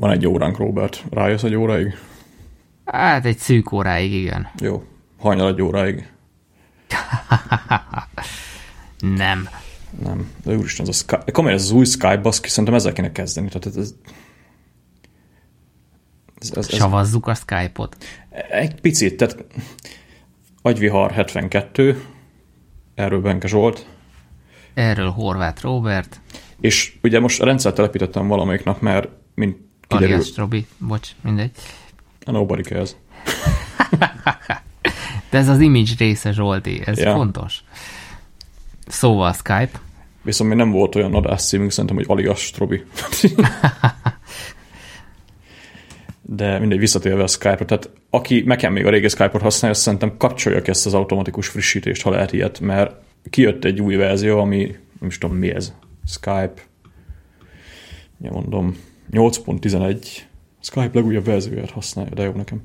Van egy óránk, Robert. Rájössz egy óráig? Hát egy szűk óráig, igen. Jó. Hajnal egy óráig. Nem. Nem. De úristen, ez a Skype. Komolyan ez az új Skype, baszki, szerintem ezzel kéne kezdeni. Tehát ez, ez, ez, ez, Savazzuk a Skype-ot. Egy picit, tehát Agyvihar 72, erről Benke Zsolt. Erről Horváth Robert. És ugye most a rendszert telepítettem valamelyik nap, mert mint kiderül... Alias Robi, bocs, mindegy. A nobody cares. De ez az image része, Zsolti, ez ja. fontos. Szóval Skype. Viszont még nem volt olyan adás címünk, szerintem, hogy Alias Robi. De mindegy, visszatérve a Skype-ra, tehát aki nekem még a régi Skype-ot használja, szerintem kapcsolja ezt az automatikus frissítést, ha lehet ilyet, mert kijött egy új verzió, ami nem is tudom mi ez, Skype, ja mondom, 8.11, Skype legújabb verzióját használja, de jó nekem.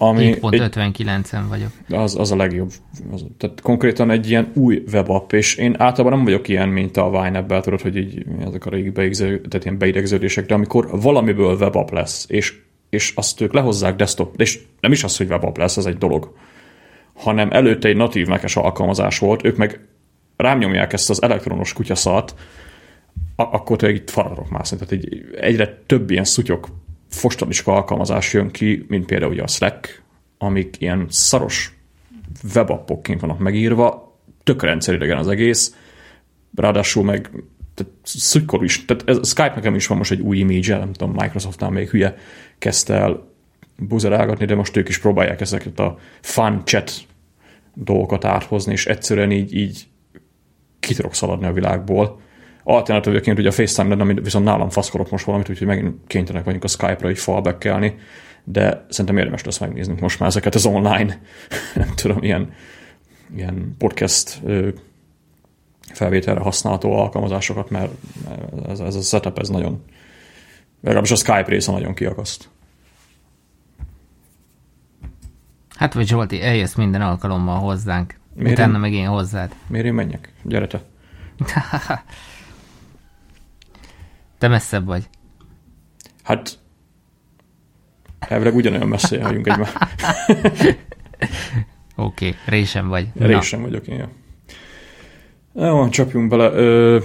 Ami 7.59-en vagyok. Az, az a legjobb. Az, tehát konkrétan egy ilyen új webapp, és én általában nem vagyok ilyen, mint a Wine tudod, hogy így ezek a régi beigző, tehát ilyen beidegződések, de amikor valamiből webapp lesz, és, és azt ők lehozzák desktop, és nem is az, hogy webapp lesz, az egy dolog, hanem előtte egy natív mekes alkalmazás volt, ők meg rám nyomják ezt az elektronos kutyaszart, akkor tényleg itt fararok már tehát egy, egyre több ilyen szutyok fostaliska alkalmazás jön ki, mint például ugye a Slack, amik ilyen szaros webappokként vannak megírva, tök rendszeridegen az egész, ráadásul meg szutykor is, tehát ez, Skype nekem is van most egy új image nem tudom, Microsoftnál még hülye kezdte el buzerálgatni, de most ők is próbálják ezeket a fun chat dolgokat áthozni, és egyszerűen így, így ki tudok szaladni a világból alternatívként ugye a FaceTime lenne, ami viszont nálam faszkolok most valamit, úgyhogy megint kénytelenek vagyunk a Skype-ra így fallback de szerintem érdemes lesz megnézni most már ezeket az online, nem tudom, ilyen, ilyen podcast felvételre használható alkalmazásokat, mert ez, ez a setup, ez nagyon, legalábbis a Skype része nagyon kiakaszt. Hát vagy Zsolti, eljössz minden alkalommal hozzánk, miért utána én, meg én hozzád. Miért én menjek? Gyere te. Te messzebb vagy. Hát elvileg ugyanolyan messze járjunk egymás. Oké, okay, résem vagy. Résem vagyok én. Jó, csapjunk bele. Ö,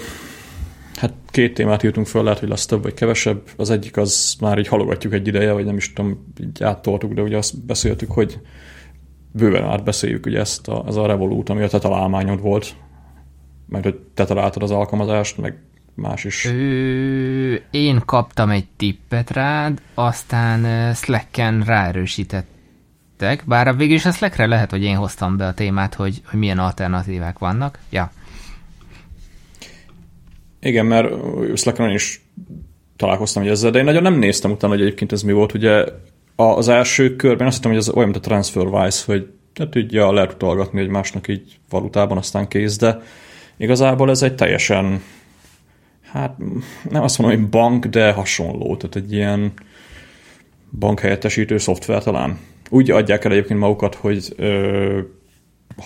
hát két témát írtunk föl, lehet, hogy lesz több vagy kevesebb. Az egyik az már így halogatjuk egy ideje, vagy nem is tudom, így áttoltuk, de ugye azt beszéltük, hogy bőven átbeszéljük ugye ezt a, ez a Revolut, ami a te találmányod volt, meg hogy te találtad az alkalmazást, meg más is. Ö, én kaptam egy tippet rád, aztán Slacken ráerősítettek, bár a végül is a Slackre lehet, hogy én hoztam be a témát, hogy, hogy milyen alternatívák vannak. Ja. Igen, mert Slackon is találkoztam hogy ezzel, de én nagyon nem néztem utána, hogy egyébként ez mi volt. Ugye az első körben azt hittem, hogy ez olyan, mint a TransferWise, hogy ne tudja lehet utalgatni egymásnak így valutában, aztán kész, de igazából ez egy teljesen hát nem azt mondom, hogy bank, de hasonló, tehát egy ilyen bankhelyettesítő szoftver talán. Úgy adják el egyébként magukat, hogy ö,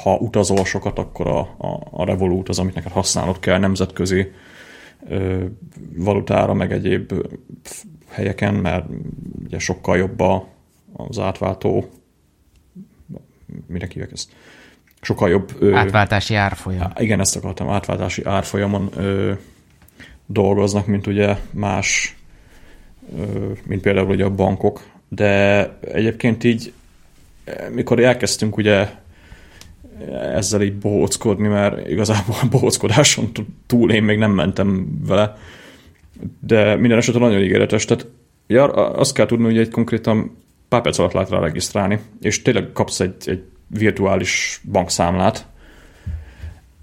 ha utazol sokat, akkor a, a, a Revolut az, amit neked használnod kell nemzetközi ö, valutára, meg egyéb helyeken, mert ugye sokkal jobb az átváltó mire hívják ezt? Sokkal jobb... Ö, átváltási árfolyam. Igen, ezt akartam, átváltási árfolyamon ö, dolgoznak, mint ugye más, mint például ugye a bankok, de egyébként így, mikor elkezdtünk ugye ezzel így bohóckodni, mert igazából a bohóckodáson túl én még nem mentem vele, de minden esetben nagyon ígéretes, tehát ja, azt kell tudni, hogy egy konkrétan pár perc alatt lehet rá regisztrálni, és tényleg kapsz egy, egy virtuális bankszámlát,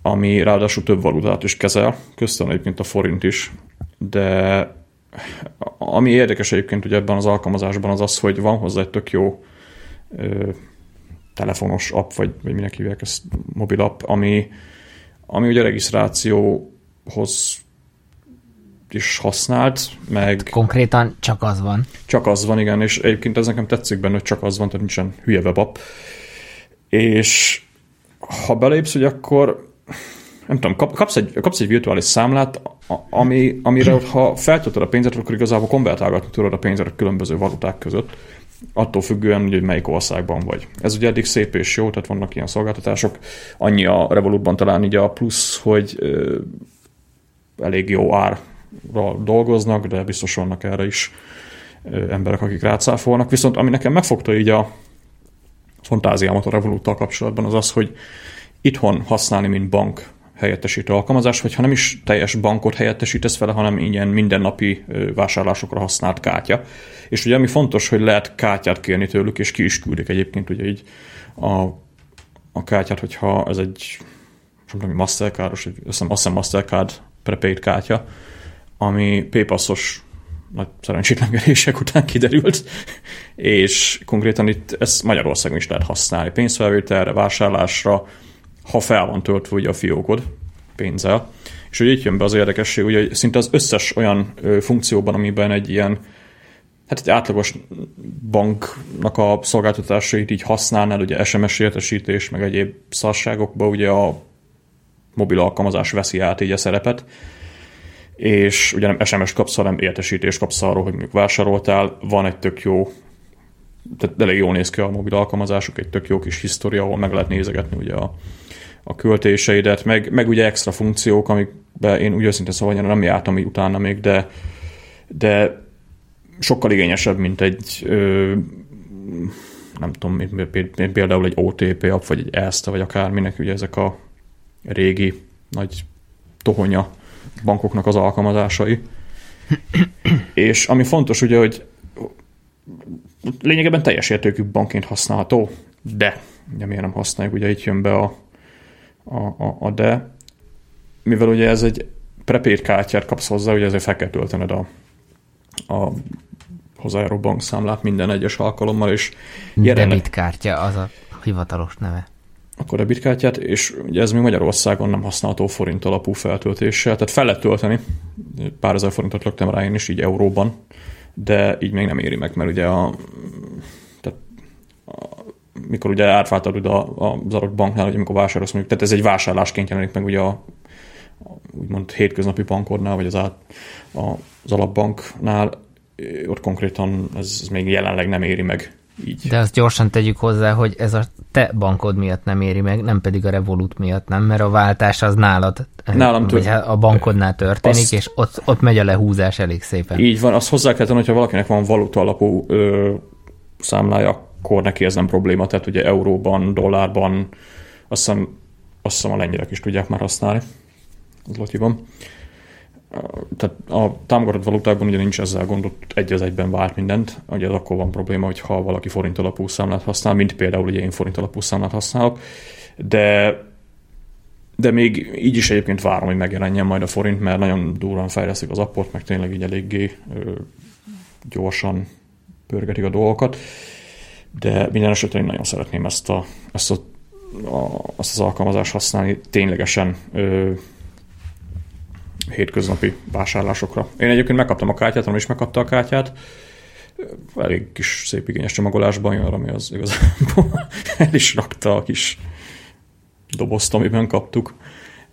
ami ráadásul több valutát is kezel, köztem egyébként a forint is, de ami érdekes egyébként ugye ebben az alkalmazásban az az, hogy van hozzá egy tök jó ö, telefonos app, vagy, vagy minek hívják ezt, mobil app, ami, ami ugye regisztrációhoz is használt, meg... Konkrétan csak az van. Csak az van, igen, és egyébként ez nekem tetszik benne, hogy csak az van, tehát nincsen hülye webapp. És ha belépsz, hogy akkor nem tudom, kapsz egy, kapsz egy virtuális számlát, ami, amire ha feltöltöd a pénzet, akkor igazából konvertálgatni tudod a pénzet a különböző valuták között, attól függően, hogy melyik országban vagy. Ez ugye eddig szép és jó, tehát vannak ilyen szolgáltatások. Annyi a Revolutban talán így a plusz, hogy ö, elég jó árral dolgoznak, de biztos vannak erre is ö, emberek, akik rácáfolnak. Viszont ami nekem megfogta így a fantáziámat a Revoluttal kapcsolatban, az az, hogy itthon használni, mint bank helyettesítő alkalmazás, vagy ha nem is teljes bankot helyettesítesz vele, hanem ilyen mindennapi vásárlásokra használt kártya. És ugye ami fontos, hogy lehet kártyát kérni tőlük, és ki is küldik egyébként ugye így a, a kártyát, hogyha ez egy nem tudom, Mastercardos, azt hiszem, azt hiszem Mastercard prepaid kártya, ami paypassos nagy szerencsétlenkedések után kiderült, és konkrétan itt ezt Magyarországon is lehet használni pénzfelvételre, vásárlásra, ha fel van töltve ugye a fiókod pénzzel. És ugye itt jön be az érdekesség, hogy szinte az összes olyan funkcióban, amiben egy ilyen hát egy átlagos banknak a szolgáltatásait így használnál, ugye SMS értesítés, meg egyéb szarságokban ugye a mobil alkalmazás veszi át így a szerepet, és ugye nem SMS kapsz, hanem értesítést kapsz arról, hogy mondjuk vásároltál, van egy tök jó tehát elég jól néz ki a mobil alkalmazások, egy tök jó kis história, ahol meg lehet nézegetni ugye a, a költéseidet, meg, meg ugye extra funkciók, amikbe én úgy őszintén szóval nem jártam így utána még, de, de sokkal igényesebb, mint egy ö, nem tudom, például egy OTP app, vagy egy ESTA, vagy akárminek, ugye ezek a régi nagy tohonya bankoknak az alkalmazásai. És ami fontos ugye, hogy lényegében teljes értékű bankként használható, de ugye miért nem használjuk, ugye itt jön be a, a, a, a de, mivel ugye ez egy prepaid kártyát kapsz hozzá, ugye ezért fel kell töltened a, a hozzájáró bankszámlát minden egyes alkalommal, és jelenleg... kártya az a hivatalos neve. Akkor debitkártyát, és ugye ez még Magyarországon nem használható forint alapú feltöltéssel, tehát fel lehet tölteni, pár ezer forintot löktem rá én is így euróban, de így még nem éri meg, mert ugye a mikor ugye átváltad a, az adott banknál, hogy amikor vásárolsz, mondjuk, tehát ez egy vásárlásként jelenik meg ugye a, a úgymond hétköznapi bankodnál, vagy az, át, a, az alapbanknál, ott konkrétan ez, ez még jelenleg nem éri meg így. De azt gyorsan tegyük hozzá, hogy ez a te bankod miatt nem éri meg, nem pedig a Revolut miatt nem, mert a váltás az nálad, Nálam vagy tört, a bankodnál történik, azt, és ott, ott megy a lehúzás elég szépen. Így van, azt hozzá kell tenni, hogyha valakinek van valuta alapú ö, számlája, akkor neki ez nem probléma, tehát ugye euróban, dollárban, azt hiszem, azt hiszem a lengyelek is tudják már használni, az Lotyiban. Tehát a támogatott valutákban ugye nincs ezzel gond, ott egy az egyben vált mindent, ugye az akkor van probléma, hogyha valaki forint alapú számlát használ, mint például ugye én forint alapú számlát használok, de de még így is egyébként várom, hogy megjelenjen majd a forint, mert nagyon durván fejleszik az appot, meg tényleg így eléggé ö, gyorsan pörgetik a dolgokat de minden esetre én nagyon szeretném ezt, a, ezt, a, a, azt az alkalmazást használni ténylegesen ö, hétköznapi vásárlásokra. Én egyébként megkaptam a kártyát, hanem is megkapta a kártyát, elég kis szép igényes csomagolásban jön, ami az igazából el is rakta a kis dobozt, amiben kaptuk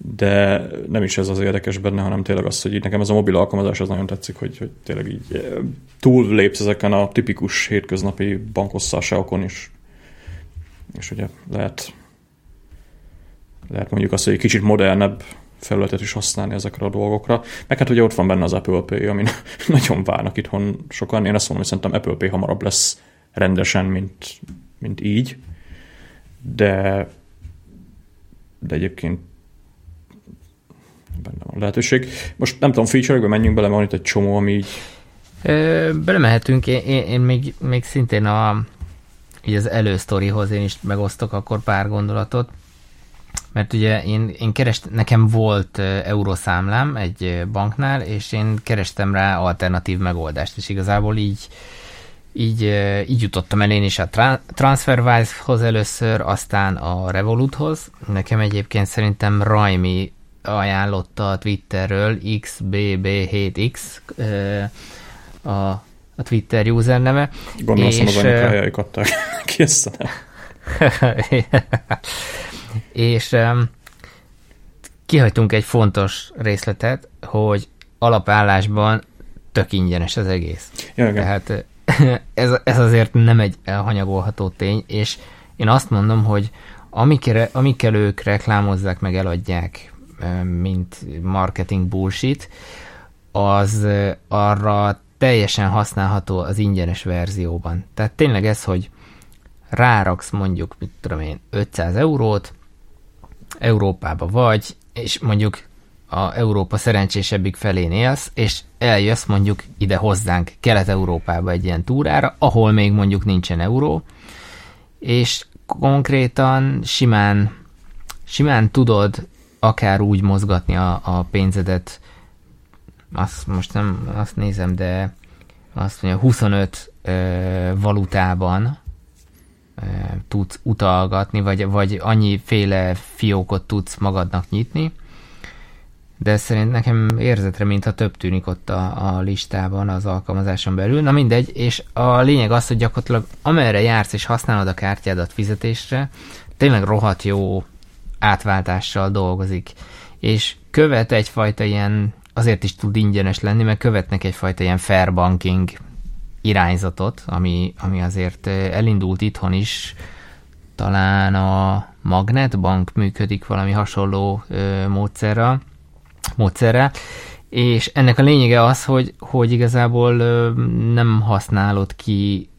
de nem is ez az érdekes benne, hanem tényleg az, hogy így nekem ez a mobil alkalmazás az nagyon tetszik, hogy, hogy tényleg így eh, túl lépsz ezeken a tipikus hétköznapi bankosszásokon is, és ugye lehet lehet mondjuk azt, hogy egy kicsit modernebb felületet is használni ezekre a dolgokra. Meg hát ugye ott van benne az Apple Pay, amin nagyon várnak itthon sokan. Én azt mondom, hogy szerintem Apple Pay hamarabb lesz rendesen, mint, mint így. De, de egyébként benne van lehetőség. Most nem tudom, feature-ekbe menjünk bele, van itt egy csomó, ami így... Ö, belemehetünk, én, én, én még, még szintén a, így az elősztorihoz én is megosztok akkor pár gondolatot, mert ugye én, én kerest, nekem volt eurószámlám egy banknál, és én kerestem rá alternatív megoldást, és igazából így így, így jutottam el én is a TransferWise-hoz először, aztán a Revoluthoz. Nekem egyébként szerintem Raimi ajánlotta a Twitterről XBB7X a, a Twitter userneve. Gondolom, és, az anyukájáik adták ki ezt a És kihagytunk egy fontos részletet, hogy alapállásban tök ingyenes az egész. Ja, igen. Tehát ez, ez azért nem egy elhanyagolható tény, és én azt mondom, hogy amikre, amikkel ők reklámozzák, meg eladják, mint marketing bullshit, az arra teljesen használható az ingyenes verzióban. Tehát tényleg ez, hogy ráraksz mondjuk, mit tudom én, 500 eurót, Európába vagy, és mondjuk a Európa szerencsésebbik felén élsz, és eljössz mondjuk ide hozzánk Kelet-Európába egy ilyen túrára, ahol még mondjuk nincsen euró, és konkrétan simán, simán tudod akár úgy mozgatni a, a pénzedet, azt most nem azt nézem, de azt mondja, 25 ö, valutában ö, tudsz utalgatni, vagy, vagy annyiféle fiókot tudsz magadnak nyitni, de szerint nekem érzetre, mintha több tűnik ott a, a listában az alkalmazáson belül. Na mindegy, és a lényeg az, hogy gyakorlatilag amerre jársz és használod a kártyádat fizetésre, tényleg rohadt jó átváltással dolgozik, és követ egyfajta ilyen, azért is tud ingyenes lenni, mert követnek egyfajta ilyen fair banking irányzatot, ami, ami azért elindult itthon is, talán a Magnetbank működik valami hasonló ö, módszerrel, és ennek a lényege az, hogy, hogy igazából nem használod ki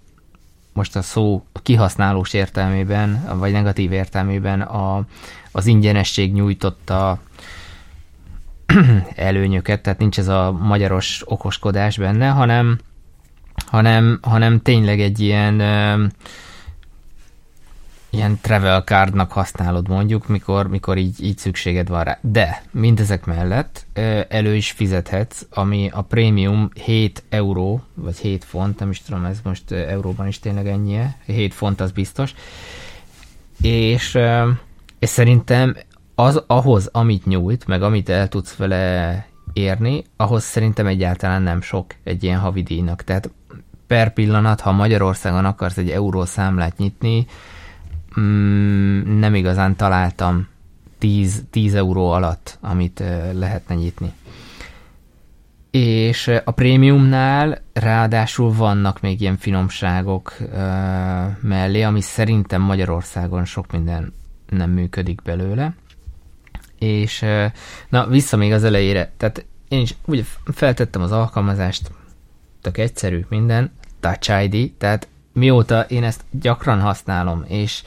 most a szó kihasználós értelmében, vagy negatív értelmében a, az ingyenesség nyújtotta előnyöket, tehát nincs ez a magyaros okoskodás benne, hanem, hanem, hanem tényleg egy ilyen ilyen travel cardnak használod mondjuk, mikor, mikor így, így szükséged van rá. De mindezek mellett elő is fizethetsz, ami a prémium 7 euró, vagy 7 font, nem is tudom, ez most euróban is tényleg ennyi 7 font az biztos, és, és szerintem az ahhoz, amit nyújt, meg amit el tudsz vele érni, ahhoz szerintem egyáltalán nem sok egy ilyen havidíjnak. Tehát per pillanat, ha Magyarországon akarsz egy euró számlát nyitni, mm, nem igazán találtam 10, 10 euró alatt, amit lehetne nyitni. És a prémiumnál ráadásul vannak még ilyen finomságok uh, mellé, ami szerintem Magyarországon sok minden nem működik belőle. És uh, na, vissza még az elejére. Tehát én is ugye feltettem az alkalmazást, tök egyszerű minden, Touch ID, tehát mióta én ezt gyakran használom, és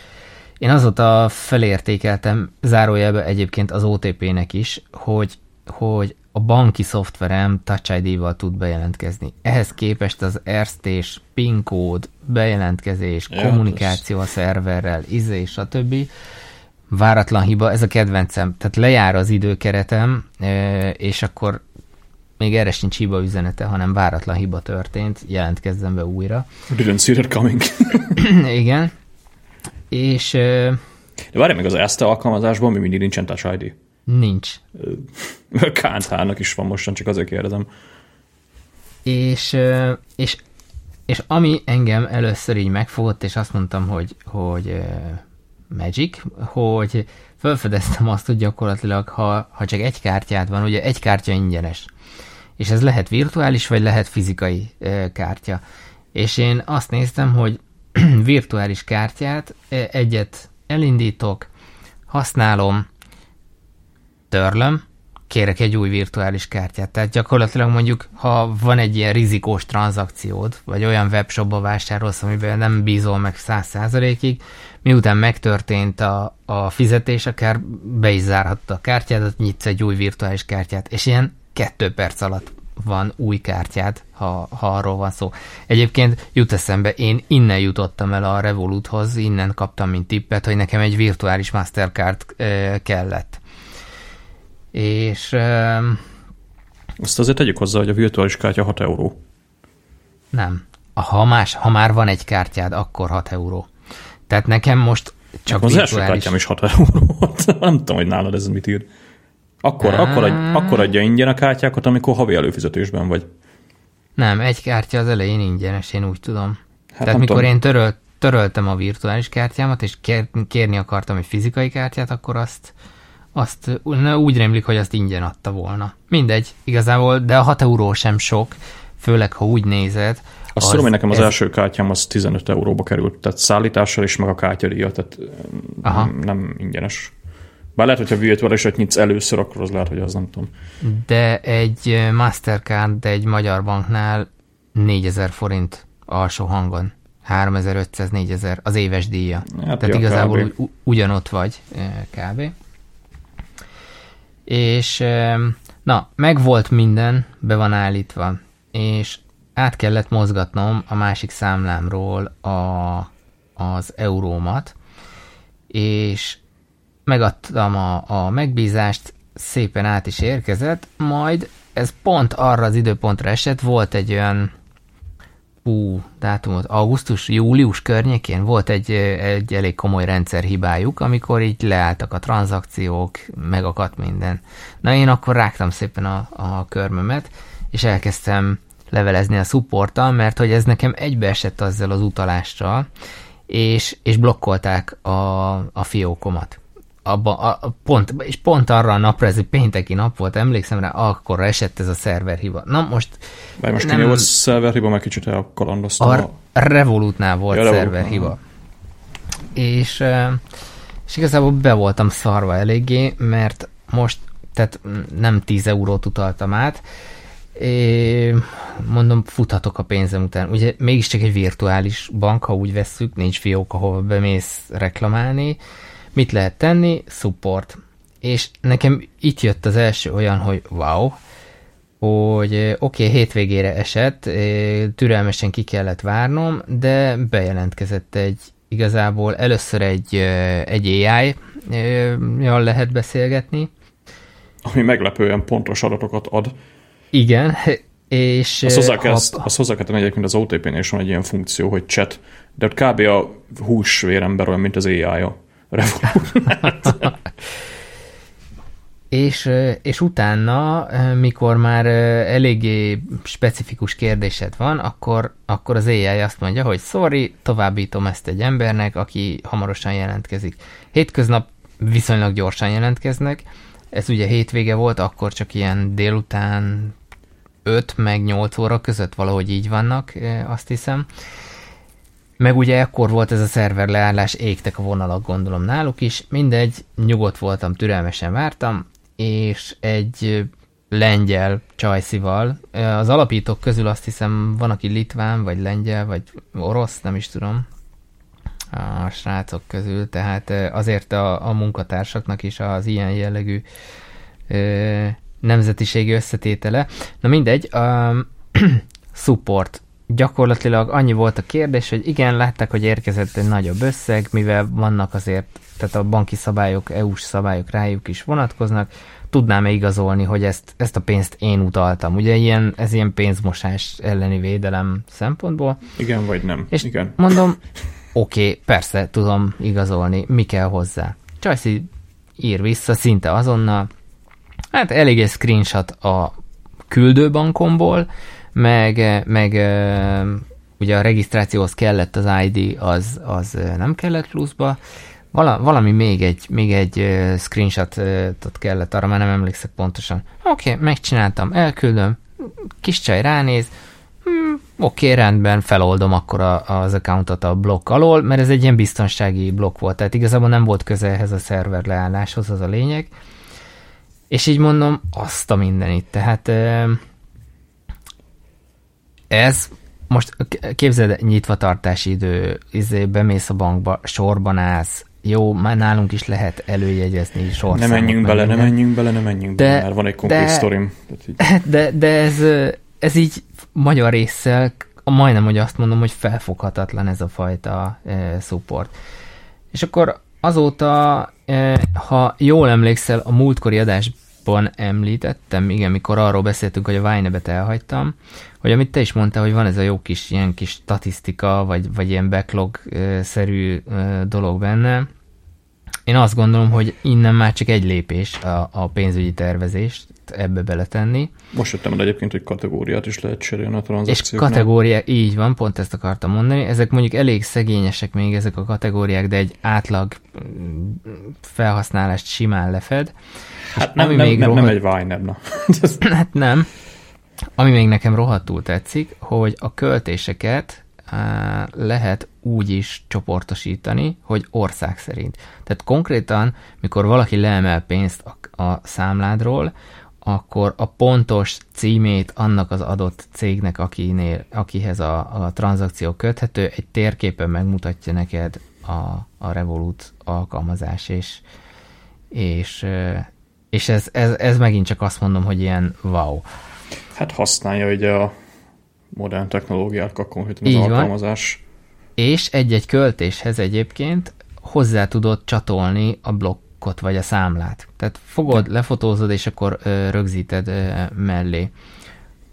én azóta felértékeltem, zárójelbe egyébként az OTP-nek is, hogy, hogy a banki szoftverem Touch ID-val tud bejelentkezni. Ehhez képest az erstés, PIN kód, bejelentkezés, ja, kommunikáció a szerverrel, izé, stb. Váratlan hiba, ez a kedvencem. Tehát lejár az időkeretem, és akkor még erre sincs hiba üzenete, hanem váratlan hiba történt, jelentkezzem be újra. Didn't see that coming. Igen. És... De várj meg, az ESTA alkalmazásban mi mindig nincsen Touch ID? Nincs. KNH-nak is van mostan, csak azért kérdezem. És, és, és ami engem először így megfogott, és azt mondtam, hogy, hogy Magic, hogy felfedeztem azt, hogy gyakorlatilag, ha, ha csak egy kártyád van, ugye egy kártya ingyenes, és ez lehet virtuális, vagy lehet fizikai kártya. És én azt néztem, hogy virtuális kártyát, egyet elindítok, használom, törlöm, kérek egy új virtuális kártyát. Tehát gyakorlatilag mondjuk, ha van egy ilyen rizikós tranzakciód, vagy olyan webshopba vásárolsz, amiben nem bízol meg száz százalékig, miután megtörtént a, a fizetés, akár be is zárhatta a kártyádat, nyitsz egy új virtuális kártyát, és ilyen kettő perc alatt van új kártyád, ha, ha arról van szó. Egyébként jut eszembe, én innen jutottam el a Revoluthoz, innen kaptam mint tippet, hogy nekem egy virtuális Mastercard e, kellett. És... E, Azt azért tegyük hozzá, hogy a virtuális kártya 6 euró. Nem. Ha, más, ha már van egy kártyád, akkor 6 euró. Tehát nekem most csak az virtuális... első kártyám is 6 euró Nem tudom, hogy nálad ez mit ír. Akkor, akkor, adj, akkor adja ingyen a kártyákat, amikor havi előfizetésben vagy. Nem, egy kártya az elején ingyenes, én úgy tudom. Hát Tehát mikor tudom. én törölt, töröltem a virtuális kártyámat, és kér, kérni akartam egy fizikai kártyát, akkor azt, azt úgy rémlik, hogy azt ingyen adta volna. Mindegy, igazából, de a 6 euró sem sok, főleg ha úgy nézed. Azt az, tudom, hogy nekem az ez... első kártyám az 15 euróba került, tehát szállítással is, meg a kártyadíja, tehát Aha. Nem, nem ingyenes. Bár lehet, hogyha virtual és nyitsz először, akkor az lehet, hogy az nem tudom. De egy Mastercard egy magyar banknál 4000 forint alsó hangon. 3500-4000 az éves díja. Hát Tehát ja, igazából kb. ugyanott vagy kb. És na, meg volt minden, be van állítva, és át kellett mozgatnom a másik számlámról a, az eurómat, és megadtam a, a megbízást, szépen át is érkezett, majd ez pont arra az időpontra esett, volt egy olyan ú, dátumot, augusztus, július környékén volt egy, egy elég komoly rendszerhibájuk, amikor így leálltak a tranzakciók, megakadt minden. Na én akkor rágtam szépen a, a körmömet, és elkezdtem levelezni a supporttal, mert hogy ez nekem egybeesett azzal az utalással, és, és blokkolták a, a fiókomat abba, a, a pont, és pont arra a napra, ez egy pénteki nap volt, emlékszem rá, akkor esett ez a szerverhiba. Na most... Bár most nem, volt szerverhiba, meg kicsit elkalandoztam. A, a Revolutnál volt ja, szerverhiba. És, és igazából be voltam szarva eléggé, mert most, tehát nem 10 eurót utaltam át, É, mondom, futhatok a pénzem után. Ugye mégiscsak egy virtuális bank, ha úgy vesszük, nincs fiók, ahova bemész reklamálni, Mit lehet tenni? Support. És nekem itt jött az első olyan, hogy wow, hogy oké, okay, hétvégére esett, türelmesen ki kellett várnom, de bejelentkezett egy igazából először egy, egy AI, jól lehet beszélgetni. Ami meglepően pontos adatokat ad. Igen, és... Azt hozzá kell, ha... azt hozzá kell tenni egyébként az OTP-nél is van egy ilyen funkció, hogy chat, de ott kb. a húsvérember olyan, mint az AI-ja. és, és utána, mikor már eléggé specifikus kérdésed van, akkor, akkor az AI azt mondja, hogy sorry, továbbítom ezt egy embernek, aki hamarosan jelentkezik. Hétköznap viszonylag gyorsan jelentkeznek, ez ugye hétvége volt, akkor csak ilyen délután 5 meg 8 óra között valahogy így vannak, azt hiszem. Meg ugye ekkor volt ez a szerver leállás, égtek a vonalak gondolom náluk is, mindegy, nyugodt voltam, türelmesen vártam, és egy lengyel csajszival, az alapítók közül azt hiszem van, aki litván, vagy lengyel, vagy orosz, nem is tudom, a srácok közül, tehát azért a, a munkatársaknak is az ilyen jellegű nemzetiségi összetétele. Na mindegy, a support gyakorlatilag annyi volt a kérdés, hogy igen, látták, hogy érkezett egy nagyobb összeg, mivel vannak azért, tehát a banki szabályok, EU-s szabályok rájuk is vonatkoznak, tudnám-e igazolni, hogy ezt, ezt a pénzt én utaltam. Ugye ilyen, ez ilyen pénzmosás elleni védelem szempontból. Igen, vagy nem. És Igen. mondom, oké, okay, persze, tudom igazolni, mi kell hozzá. Csajci ír vissza szinte azonnal, hát elég egy screenshot a küldőbankomból, meg, meg ugye a regisztrációhoz kellett az ID, az, az nem kellett pluszba, Vala, valami még egy, még egy screenshotot kellett, arra már nem emlékszek pontosan. Oké, okay, megcsináltam, elküldöm, kis csaj ránéz, hmm, oké, okay, rendben, feloldom akkor a, az accountot a blokk alól, mert ez egy ilyen biztonsági blokk volt, tehát igazából nem volt köze a szerver leálláshoz, az a lényeg. És így mondom, azt a mindenit, tehát ez most képzeld, nyitva tartási idő, izé, bemész a bankba, sorban állsz, jó, már nálunk is lehet előjegyezni sorszámot. Ne menjünk bele, ne menjünk bele, ne menjünk de, bele, mert van egy konkrét sztorim. De, de ez, ez így magyar résszel majdnem, hogy azt mondom, hogy felfoghatatlan ez a fajta e, support. És akkor azóta, e, ha jól emlékszel, a múltkori adásban említettem, igen, mikor arról beszéltünk, hogy a Vine-bet elhagytam, hogy amit te is mondtál, hogy van ez a jó kis ilyen kis statisztika, vagy, vagy ilyen backlog-szerű dolog benne, én azt gondolom, hogy innen már csak egy lépés a, a pénzügyi tervezés, ebbe beletenni. Most jöttem el egyébként, hogy kategóriát is lehet cserélni a tranzakcióknál. És kategóriák, így van, pont ezt akartam mondani. Ezek mondjuk elég szegényesek még ezek a kategóriák, de egy átlag mm, felhasználást simán lefed. Hát nem, nem, még nem, rohadt... nem egy Vine, na. hát nem. Ami még nekem rohadtul tetszik, hogy a költéseket lehet úgy is csoportosítani, hogy ország szerint. Tehát konkrétan, mikor valaki leemel pénzt a, a számládról, akkor a pontos címét annak az adott cégnek, akinél, akihez a, a tranzakció köthető, egy térképen megmutatja neked a, a Revolut alkalmazás, és, és, és ez, ez, ez megint csak azt mondom, hogy ilyen wow. Hát használja ugye a modern technológiákkal konkrétan az alkalmazás. Van. És egy-egy költéshez egyébként hozzá tudod csatolni a blokkot vagy a számlát. Tehát fogod, lefotózod, és akkor ö, rögzíted ö, mellé.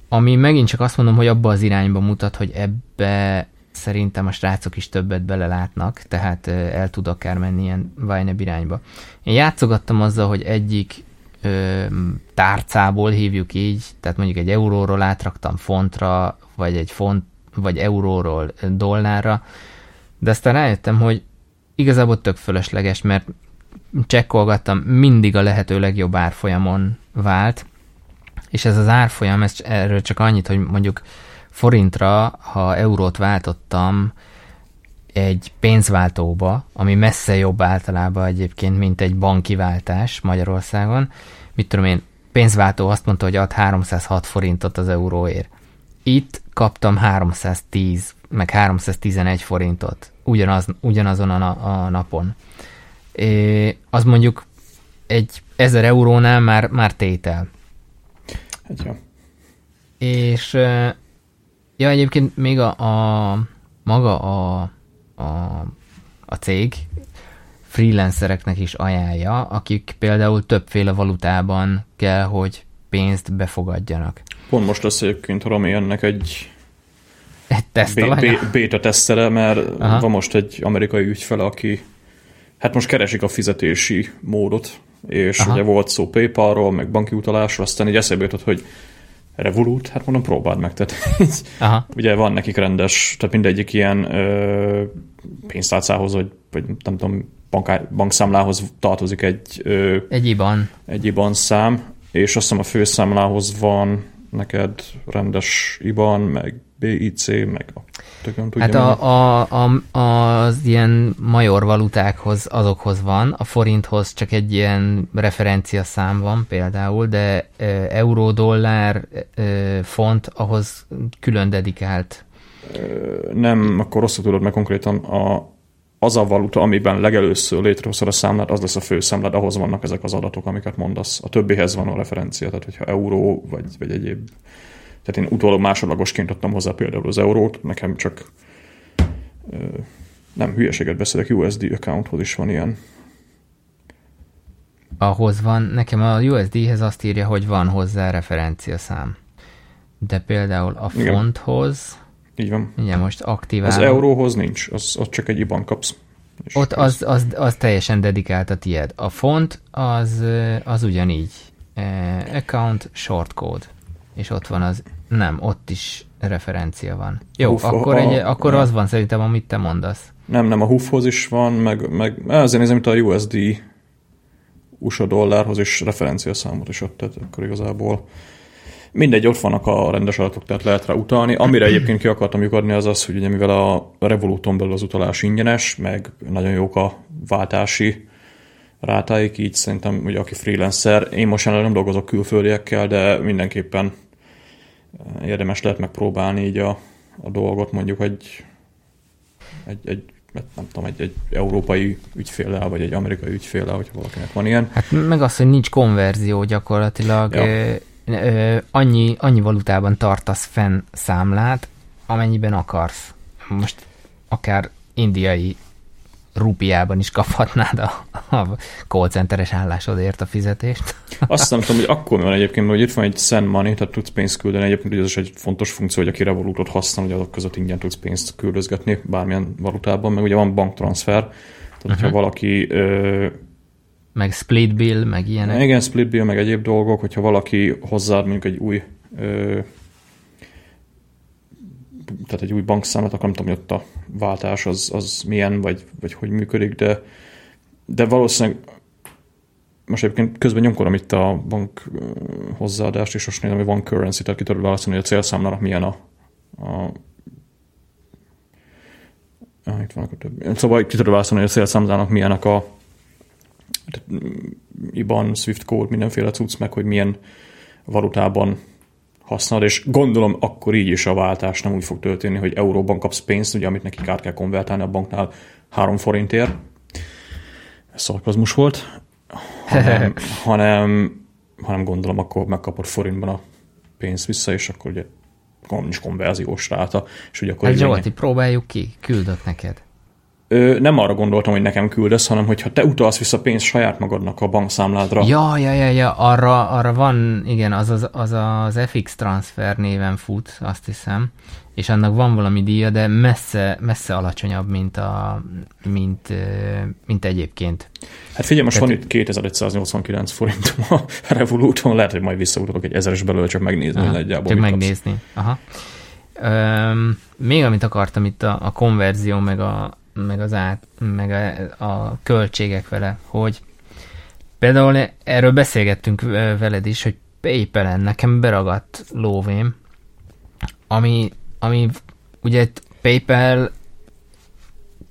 Ami megint csak azt mondom, hogy abba az irányba mutat, hogy ebbe szerintem a srácok is többet belelátnak, tehát el tud akár menni ilyen Vine irányba. Én játszogattam azzal, hogy egyik ö, tárcából hívjuk így, tehát mondjuk egy euróról átraktam fontra, vagy egy font, vagy euróról dollárra, de aztán rájöttem, hogy igazából tök fölösleges, mert csekkolgattam, mindig a lehető legjobb árfolyamon vált, és ez az árfolyam, ez erről csak annyit, hogy mondjuk forintra, ha eurót váltottam egy pénzváltóba, ami messze jobb általában egyébként, mint egy banki váltás Magyarországon, mit tudom én, pénzváltó azt mondta, hogy ad 306 forintot az euróért. Itt kaptam 310, meg 311 forintot ugyanaz, ugyanazon a, a napon. Az mondjuk egy 1000 eurónál már, már tétel. Hát jó. És ja, egyébként még a, a maga a, a, a cég freelancereknek is ajánlja, akik például többféle valutában kell, hogy pénzt befogadjanak. Pont most lesz egyébként Romi ennek egy egy beta tesztere, mert Aha. van most egy amerikai ügyfele, aki hát most keresik a fizetési módot, és Aha. ugye volt szó PayPal-ról, meg banki utalásról, aztán így eszébe jutott, hogy Revolut, hát mondom, próbáld meg. Tehát, Aha. ugye van nekik rendes, tehát mindegyik ilyen ö, pénztárcához, vagy, vagy nem tudom, banká, bankszámlához tartozik egy, ö, egy IBAN. Egy IBAN szám, és azt hiszem a főszámlához van neked rendes IBAN, meg BIC, meg a tökön tudja. Hát a, a, a, az ilyen major valutákhoz azokhoz van, a forinthoz csak egy ilyen referencia szám van például, de e, euró, dollár, e, font, ahhoz külön dedikált. Nem, akkor rosszul tudod, mert konkrétan a, az a valuta, amiben legelőször létrehozod a számlát, az lesz a fő számlád, ahhoz vannak ezek az adatok, amiket mondasz. A többihez van a referencia, tehát hogyha euró vagy, vagy egyéb. Tehát én utólag másodlagosként adtam hozzá például az eurót, nekem csak nem, hülyeséget beszélek, USD accounthoz is van ilyen. Ahhoz van, nekem a USD-hez azt írja, hogy van hozzá referencia szám. De például a Igen. fonthoz így van. Igen, most aktiválom. Az euróhoz nincs, az, az csak egy IBAN kapsz. Ott az, az, az teljesen dedikált a tied. A font az, az ugyanígy. account short code. És ott van az, nem, ott is referencia van. Jó, Uf, akkor, a, egy, akkor az van szerintem, amit te mondasz. Nem, nem, a HUF-hoz is van, meg, meg azért nézem, mint a USD USA dollárhoz is referencia számot is ott, tehát akkor igazából Mindegy, ott vannak a rendes adatok, tehát lehet rá utalni. Amire egyébként ki akartam lyukadni az az, hogy ugye mivel a Revoluton belül az utalás ingyenes, meg nagyon jók a váltási rátáik, így szerintem ugye aki freelancer, én most jelenleg nem dolgozok külföldiekkel, de mindenképpen érdemes lehet megpróbálni így a, a dolgot mondjuk egy, egy, egy nem tudom, egy, egy európai ügyféllel, vagy egy amerikai ügyféllel, hogyha valakinek van ilyen. Hát meg az, hogy nincs konverzió gyakorlatilag. Ja ö, annyi, annyi valutában tartasz fenn számlát, amennyiben akarsz. Most akár indiai rupiában is kaphatnád a, a call centeres állásodért a fizetést. Azt nem tudom, hogy akkor mi van egyébként, hogy itt van egy send money, tehát tudsz pénzt küldeni. Egyébként ez is egy fontos funkció, hogy aki Revolutot használ, hogy azok között ingyen tudsz pénzt küldözgetni bármilyen valutában, meg ugye van banktranszfer, tehát uh-huh. hogyha valaki ö, Meg split bill, meg ilyenek. Igen, split bill, meg egyéb dolgok, hogyha valaki hozzáad mondjuk egy új ö, tehát egy új bankszámot, akkor nem tudom, hogy ott a váltás az, az milyen, vagy, vagy hogy működik, de, de valószínűleg most egyébként közben nyomkodom itt a bank hozzáadást, és most nézem, hogy van currency, tehát ki tudod választani, hogy a célszámlának milyen a, a Ah, itt van. Szóval ki tudod választani, hogy a célszámlának milyenek a IBAN, Swift code, mindenféle cucc, meg hogy milyen valutában használod, és gondolom akkor így is a váltás nem úgy fog történni, hogy euróban kapsz pénzt, ugye, amit nekik át kell konvertálni a banknál 3 forintért. Ez szarkazmus volt. Hanem, hanem, hanem gondolom akkor megkapod forintban a pénzt vissza, és akkor ugye nincs konverziós ráta. És ugye akkor hát Zsolti, próbáljuk ki, küldök neked ö, nem arra gondoltam, hogy nekem küldesz, hanem hogyha te utalsz vissza pénzt saját magadnak a bankszámládra. Ja, ja, ja, ja, arra, arra van, igen, az az, az az FX transfer néven fut, azt hiszem, és annak van valami díja, de messze, messze alacsonyabb, mint, a, mint, mint egyébként. Hát figyelj, most Tehát, van itt 2189 forint a Revoluton, lehet, hogy majd visszautalok egy ezeres belőle, csak megnézni, Aha, nagyjából Csak megnézni. Aha. Öm, még amit akartam itt a, a konverzió, meg a, meg, az át, meg a, a költségek vele, hogy például erről beszélgettünk veled is, hogy PayPal-en nekem beragadt lóvém, ami, ami ugye PayPal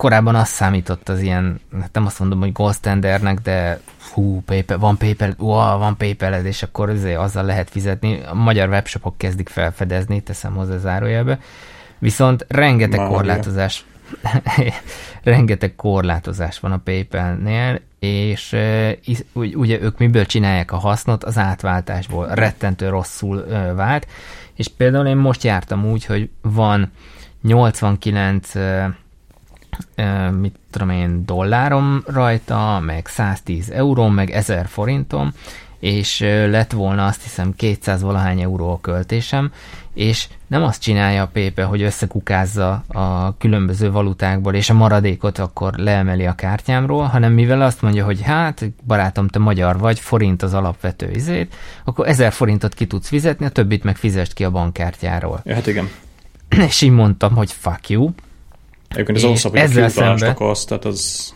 korábban azt számított az ilyen, hát nem azt mondom, hogy gold standardnek, de hú, PayPal, van PayPal, wow, van paypal és akkor azért azzal lehet fizetni. A magyar webshopok kezdik felfedezni, teszem hozzá zárójelbe. Viszont rengeteg Mária. korlátozás rengeteg korlátozás van a PayPal-nél, és ugye ők miből csinálják a hasznot? Az átváltásból. Rettentő rosszul vált, és például én most jártam úgy, hogy van 89 mit tudom én, dollárom rajta, meg 110 euró, meg 1000 forintom, és lett volna azt hiszem 200 valahány euró a költésem, és nem azt csinálja a Pépe, hogy összekukázza a különböző valutákból, és a maradékot akkor leemeli a kártyámról, hanem mivel azt mondja, hogy hát, barátom, te magyar vagy, forint az alapvető izét, akkor 1000 forintot ki tudsz fizetni, a többit meg fizest ki a bankkártyáról. Ja, hát igen. És így mondtam, hogy fuck you. Egyébként az, hogy a szembe... akarsz, tehát az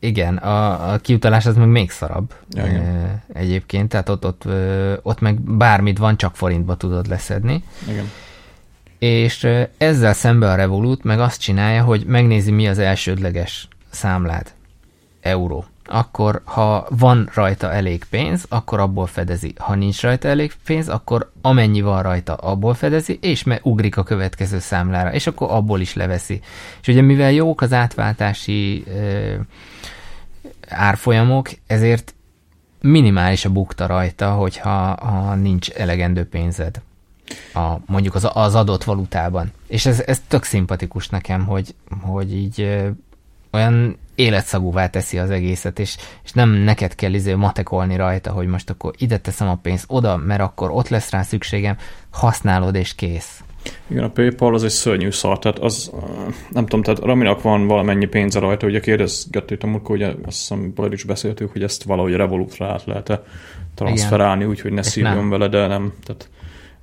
igen, a, a kiutalás az meg még szarabb e, egyébként, tehát ott, ott, ott meg bármit van, csak forintba tudod leszedni. Igen. És ezzel szembe a Revolut meg azt csinálja, hogy megnézi, mi az elsődleges számlád. Euró. Akkor, ha van rajta elég pénz, akkor abból fedezi. Ha nincs rajta elég pénz, akkor amennyi van rajta, abból fedezi, és me ugrik a következő számlára, és akkor abból is leveszi. És ugye mivel jók az átváltási árfolyamok, ezért minimális a bukta rajta, hogyha ha nincs elegendő pénzed a, mondjuk az, az adott valutában. És ez, ez tök szimpatikus nekem, hogy, hogy így ö, olyan életszagúvá teszi az egészet, és, és nem neked kell izé matekolni rajta, hogy most akkor ide teszem a pénzt oda, mert akkor ott lesz rá szükségem, használod és kész. Igen, a PayPal az egy szörnyű szar, tehát az, nem tudom, tehát Raminak van valamennyi pénze rajta, ugye kérdezgettük a múltkor, ugye azt hiszem, is beszéltük, hogy ezt valahogy Revolutra át lehet-e transferálni, úgyhogy ne szívjon vele, de nem, tehát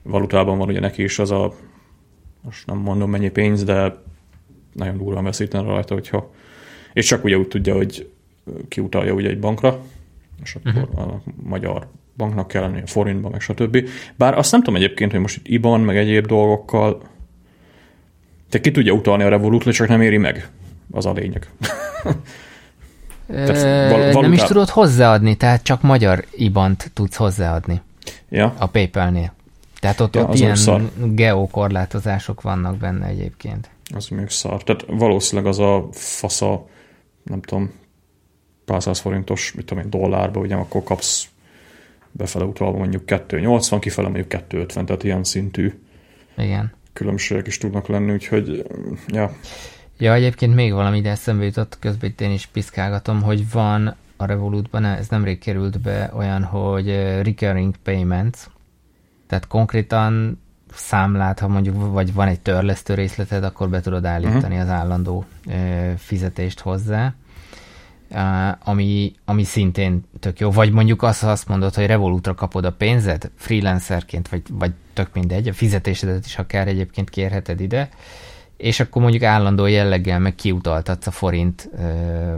valutában van ugye neki is az a, most nem mondom mennyi pénz, de nagyon durván veszítene rajta, hogyha, és csak ugye úgy tudja, hogy kiutalja ugye egy bankra, és akkor uh-huh. a magyar banknak kell lenni, a forintban, meg stb. Bár azt nem tudom egyébként, hogy most itt IBAN, meg egyéb dolgokkal te ki tudja utalni a Revolut, csak nem éri meg. Az a lényeg. val- nem is tudod hozzáadni, tehát csak magyar IBAN-t tudsz hozzáadni. Ja. A PayPal-nél. Tehát ott, ja, ott ilyen geokorlátozások vannak benne egyébként. Az még szar. Tehát valószínűleg az a fasza, nem tudom, pár száz forintos, mit tudom én, dollárba, ugye akkor kapsz befele utalva mondjuk 280, kifele mondjuk 250, tehát ilyen szintű Igen. különbségek is tudnak lenni, úgyhogy ja. Ja, egyébként még valami ide eszembe jutott, közben itt én is piszkálgatom, hogy van a Revolutban, ez nemrég került be olyan, hogy recurring payments, tehát konkrétan számlát, ha mondjuk vagy van egy törlesztő részleted, akkor be tudod állítani uh-huh. az állandó ö, fizetést hozzá. Ami, ami szintén tök jó. Vagy mondjuk azt, azt mondod, hogy Revolutra kapod a pénzed, freelancerként, vagy, vagy tök mindegy, a fizetésedet is akár egyébként kérheted ide, és akkor mondjuk állandó jelleggel meg kiutaltatsz a forint ö,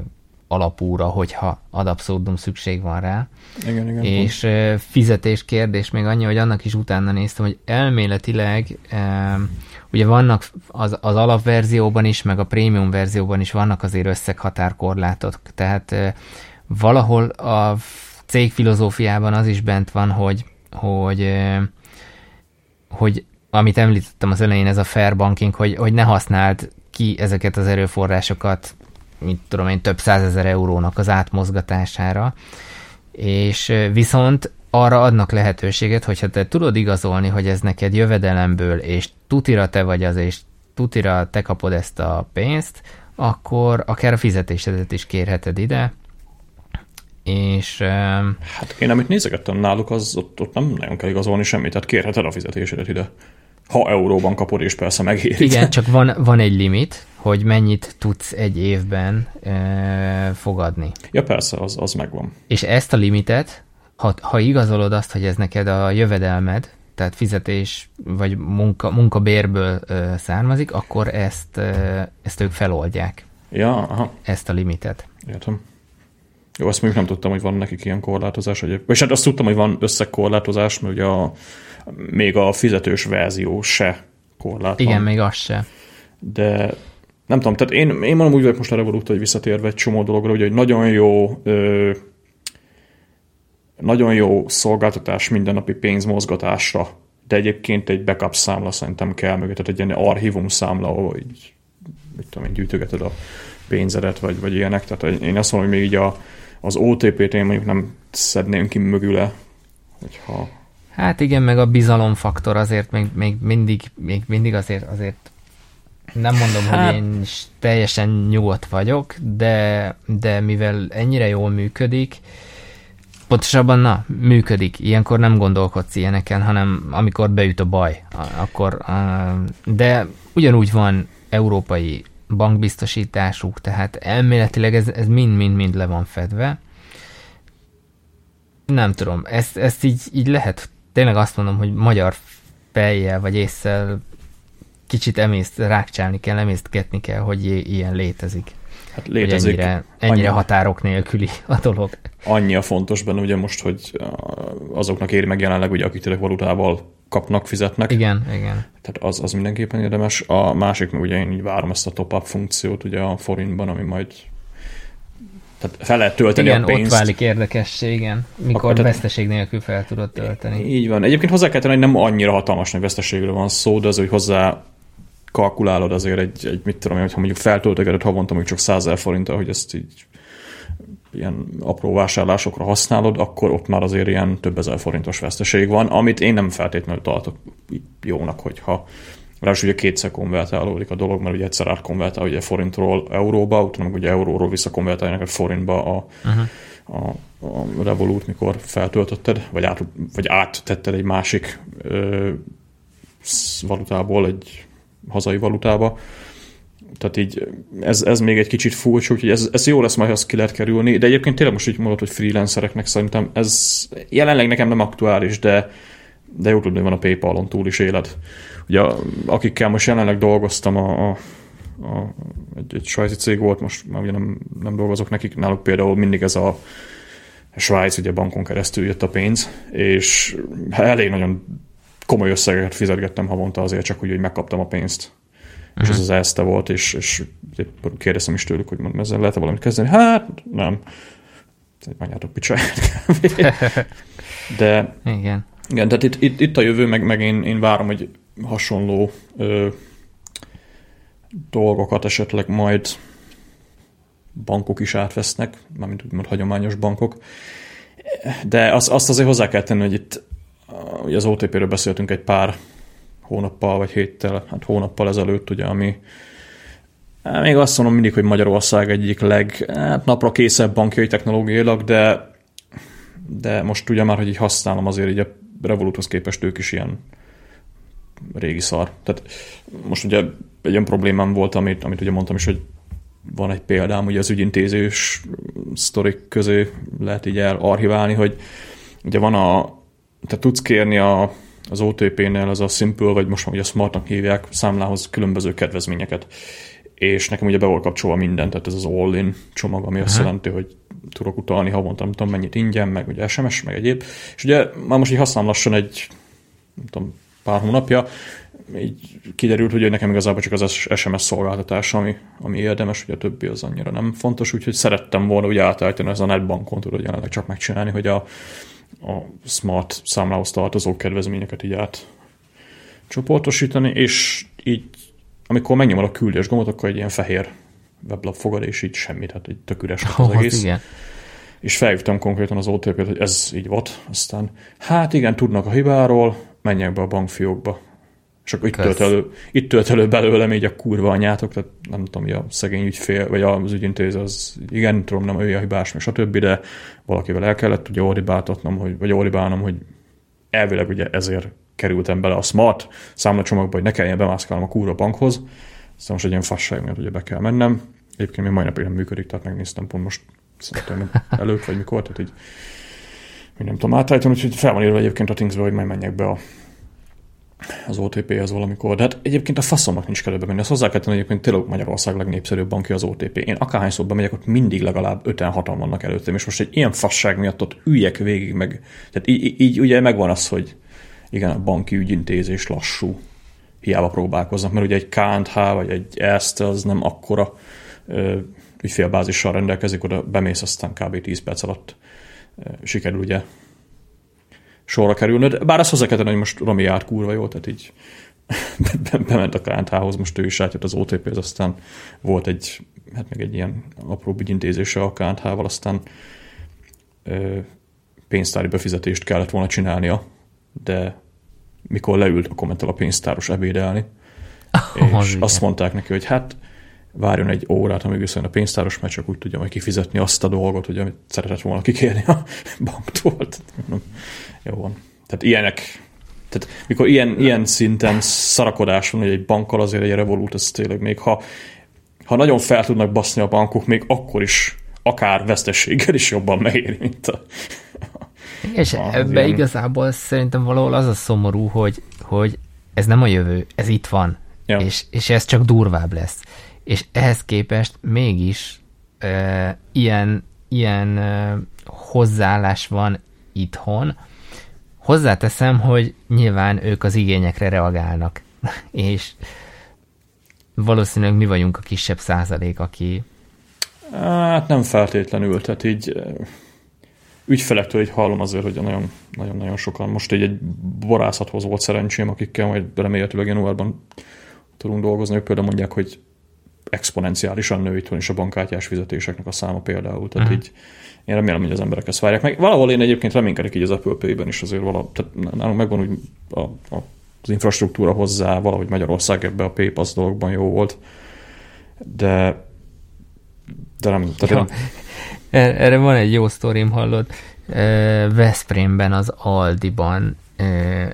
alapúra, hogyha ad abszurdum szükség van rá. Igen, igen. És pont. fizetés kérdés még annyi, hogy annak is utána néztem, hogy elméletileg ugye vannak az, az alapverzióban is, meg a prémium verzióban is vannak azért összeghatárkorlátok, tehát valahol a cég filozófiában az is bent van, hogy, hogy, hogy amit említettem az elején, ez a fair banking, hogy, hogy ne használd ki ezeket az erőforrásokat, mint tudom én, több százezer eurónak az átmozgatására, és viszont arra adnak lehetőséget, hogyha te tudod igazolni, hogy ez neked jövedelemből, és tutira te vagy az, és tutira te kapod ezt a pénzt, akkor akár a fizetésedet is kérheted ide, és... Hát én amit nézegettem náluk, az ott, ott nem nagyon kell igazolni semmit, tehát kérheted a fizetésedet ide. Ha euróban kapod, és persze megéri. Igen, csak van, van egy limit, hogy mennyit tudsz egy évben e, fogadni. Ja persze, az, az megvan. És ezt a limitet, ha, ha igazolod azt, hogy ez neked a jövedelmed, tehát fizetés vagy munka, munkabérből e, származik, akkor ezt, e, ezt ők feloldják. Ja, aha. Ezt a limitet. Értem. Jó, azt mondjuk nem tudtam, hogy van nekik ilyen korlátozás. Vagy, és hát azt tudtam, hogy van összegkorlátozás, mert ugye a, még a fizetős verzió se korlát Igen, még az se. De nem tudom, tehát én, én mondom úgy vagyok most a Revolut, hogy visszatérve egy csomó dologra, ugye, hogy nagyon jó ö, nagyon jó szolgáltatás mindennapi pénzmozgatásra, de egyébként egy backup számla szerintem kell mögött, tehát egy ilyen archívum számla, ahol így, mit tudom én, gyűjtögeted a pénzedet, vagy, vagy ilyenek. Tehát én azt mondom, hogy még így a, az OTP-t én mondjuk nem szedném ki mögüle, hogyha... Hát igen, meg a bizalomfaktor azért még, még mindig, még mindig azért, azért nem mondom, hát... hogy én is teljesen nyugodt vagyok, de, de mivel ennyire jól működik, pontosabban, na, működik. Ilyenkor nem gondolkodsz ilyeneken, hanem amikor beüt a baj, akkor, de ugyanúgy van európai bankbiztosításuk, tehát elméletileg ez, ez mind-mind-mind le van fedve. Nem tudom, ezt, ezt így, így lehet, tényleg azt mondom, hogy magyar fejjel vagy észsel kicsit emészt, rákcsálni kell, emésztgetni kell, hogy ilyen létezik. Hát létezik. Hogy ennyire, ennyire annyi, határok nélküli a dolog. Annyi a fontos benne, ugye most, hogy azoknak éri meg jelenleg, ugye, akik tényleg valutával kapnak, fizetnek. Igen, igen. Tehát az, az mindenképpen érdemes. A másik, ugye én így várom ezt a top-up funkciót ugye a forintban, ami majd tehát fel lehet tölteni igen, a pénzt. ott válik érdekessé, igen. Mikor Akkor, veszteség nélkül fel tudod tölteni. Így van. Egyébként hozzá kell tenni, hogy nem annyira hatalmas nagy veszteségről van szó, de az, hogy hozzá kalkulálod azért egy, egy mit tudom, hogyha mondjuk feltöltögeted havonta mondjuk csak 100 forint, hogy ezt így ilyen apró vásárlásokra használod, akkor ott már azért ilyen több ezer forintos veszteség van, amit én nem feltétlenül tartok jónak, hogyha Ráadásul ugye kétszer konvertálódik a dolog, mert ugye egyszer átkonvertál ugye forintról euróba, utána ugye euróról visszakonvertálják a forintba a, uh-huh. a, a Revolut, mikor feltöltötted, vagy, át, vagy áttetted egy másik ö, valutából egy hazai valutába. Tehát így ez, ez még egy kicsit furcsa, úgyhogy ez, ez jó lesz majd, ha azt ki lehet kerülni, de egyébként tényleg most így mondod, hogy freelancereknek szerintem ez jelenleg nekem nem aktuális, de, de jó tudni, van a Paypal-on túl is élet. Ugye akikkel most jelenleg dolgoztam, a, a, a, egy, egy svájci cég volt, most már ugye nem, nem dolgozok nekik, náluk például mindig ez a Svájc ugye bankon keresztül jött a pénz, és elég nagyon komoly összegeket fizetgettem havonta azért csak úgy, hogy megkaptam a pénzt. Uh-huh. És ez az este volt, és, és kérdeztem is tőlük, hogy mondom, ezzel lehet-e valamit kezdeni? Hát, nem. Menjátok picsáját De igen. igen, tehát itt, itt, itt a jövő, meg, meg én, én várom, hogy hasonló ö, dolgokat esetleg majd bankok is átvesznek, mármint úgymond hagyományos bankok. De azt, azt azért hozzá kell tenni, hogy itt ugye az OTP-ről beszéltünk egy pár hónappal, vagy héttel, hát hónappal ezelőtt, ugye, ami még azt mondom mindig, hogy Magyarország egyik leg hát napra készebb bankjai technológiailag, de, de most ugye már, hogy így használom, azért így a Revoluthoz képest ők is ilyen régi szar. Tehát most ugye egy olyan problémám volt, amit, amit ugye mondtam is, hogy van egy példám, ugye az ügyintézős sztorik közé lehet így elarchiválni, hogy ugye van a, te tudsz kérni a, az OTP-nél, az a Simple, vagy most már ugye a Smartnak hívják, számlához különböző kedvezményeket. És nekem ugye be volt kapcsolva minden, tehát ez az all-in csomag, ami Aha. azt jelenti, hogy tudok utalni havonta, nem tudom mennyit ingyen, meg ugye SMS, meg egyéb. És ugye már most így használom lassan egy, nem tudom, pár hónapja, így kiderült, hogy nekem igazából csak az SMS szolgáltatás, ami, ami érdemes, ugye a többi az annyira nem fontos, úgyhogy szerettem volna ugye átállítani ez a netbankon, tudod jelenleg csak megcsinálni, hogy a, a smart számlához tartozó kedvezményeket így át csoportosítani, és így amikor megnyomod a küldés gombot, akkor egy ilyen fehér weblap fogad, és így semmi, tehát egy tök üres oh, az hát egész. Igen. És felhívtam konkrétan az OTP-t, hogy ez így volt, aztán hát igen, tudnak a hibáról, menjek be a bankfiókba. És akkor itt tölt, elő, itt tölt elő belőlem így a kurva anyátok, tehát nem tudom, a szegény ügyfél, vagy az ügyintéző az igen, tudom, nem ő a hibás, meg stb., de valakivel el kellett ugye orribáltatnom, hogy, vagy orribálnom, hogy elvileg ugye ezért kerültem bele a smart számlacsomagba, hogy ne kelljen bemászkálnom a kurva bankhoz. Aztán most egy ilyen fasság miatt ugye be kell mennem. Egyébként még mai napig nem működik, tehát megnéztem pont most szerintem előbb, vagy mikor, tehát így még nem tudom átállítani, úgyhogy fel van írva egyébként a Thingsbe, hogy majd menjek be a az OTP-hez valamikor. De hát egyébként a faszomnak nincs kedve menni. Azt hozzá kell tenni, egyébként tényleg Magyarország legnépszerűbb bankja az OTP. Én akárhányszor bemegyek, ott mindig legalább 5-6 vannak előttem, és most egy ilyen fasság miatt ott üljek végig, meg, tehát így, így ugye megvan az, hogy igen, a banki ügyintézés lassú, hiába próbálkoznak, mert ugye egy KNH vagy egy ESZT az nem akkora ö, ügyfélbázissal rendelkezik, oda bemész, aztán kb. 10 perc alatt ö, sikerül ugye sorra kerülnöd. Bár azt hozzá kell tenni, hogy most Rami járt kurva jó, tehát így bement a KNH-hoz, most ő is átjött az OTP-hez, aztán volt egy, hát meg egy ilyen apró ügyintézése a KNH-val, aztán ö, pénztári befizetést kellett volna csinálnia, de mikor leült a kommentel a pénztáros ebédelni, oh, és azt mondták neki, hogy hát várjon egy órát, amíg viszont a pénztáros, mert csak úgy tudja majd kifizetni azt a dolgot, hogy amit szeretett volna kikérni a banktól. Jó van. Tehát ilyenek, tehát mikor ilyen, ilyen szinten szarakodás van, hogy egy bankkal azért egy revolút, ez tényleg még ha, ha nagyon fel tudnak baszni a bankok, még akkor is akár vesztességgel is jobban megéri, mint a... És ebbe ilyen... igazából szerintem valahol az a szomorú, hogy, hogy ez nem a jövő, ez itt van. Ja. És, és ez csak durvább lesz. És ehhez képest mégis e, ilyen, ilyen e, hozzáállás van itthon, Hozzáteszem, hogy nyilván ők az igényekre reagálnak, és valószínűleg mi vagyunk a kisebb százalék, aki... Hát nem feltétlenül, tehát így ügyfelektől így hallom azért, hogy nagyon, nagyon-nagyon sokan. Most így egy borászathoz volt szerencsém, akikkel majd remélhetőleg januárban tudunk dolgozni. Ők például mondják, hogy exponenciálisan nő itthon is a bankkártyás fizetéseknek a száma például. Tehát uh-huh. így én remélem, hogy az emberek ezt várják meg. Valahol én egyébként reménykedek így az Apple Pay-ben is azért valahogy, tehát nálunk megvan úgy a, a, az infrastruktúra hozzá, valahogy Magyarország ebbe a PayPass dologban jó volt, de de nem, tehát nem. Erre van egy jó sztorim, hallod? Veszprémben az Aldiban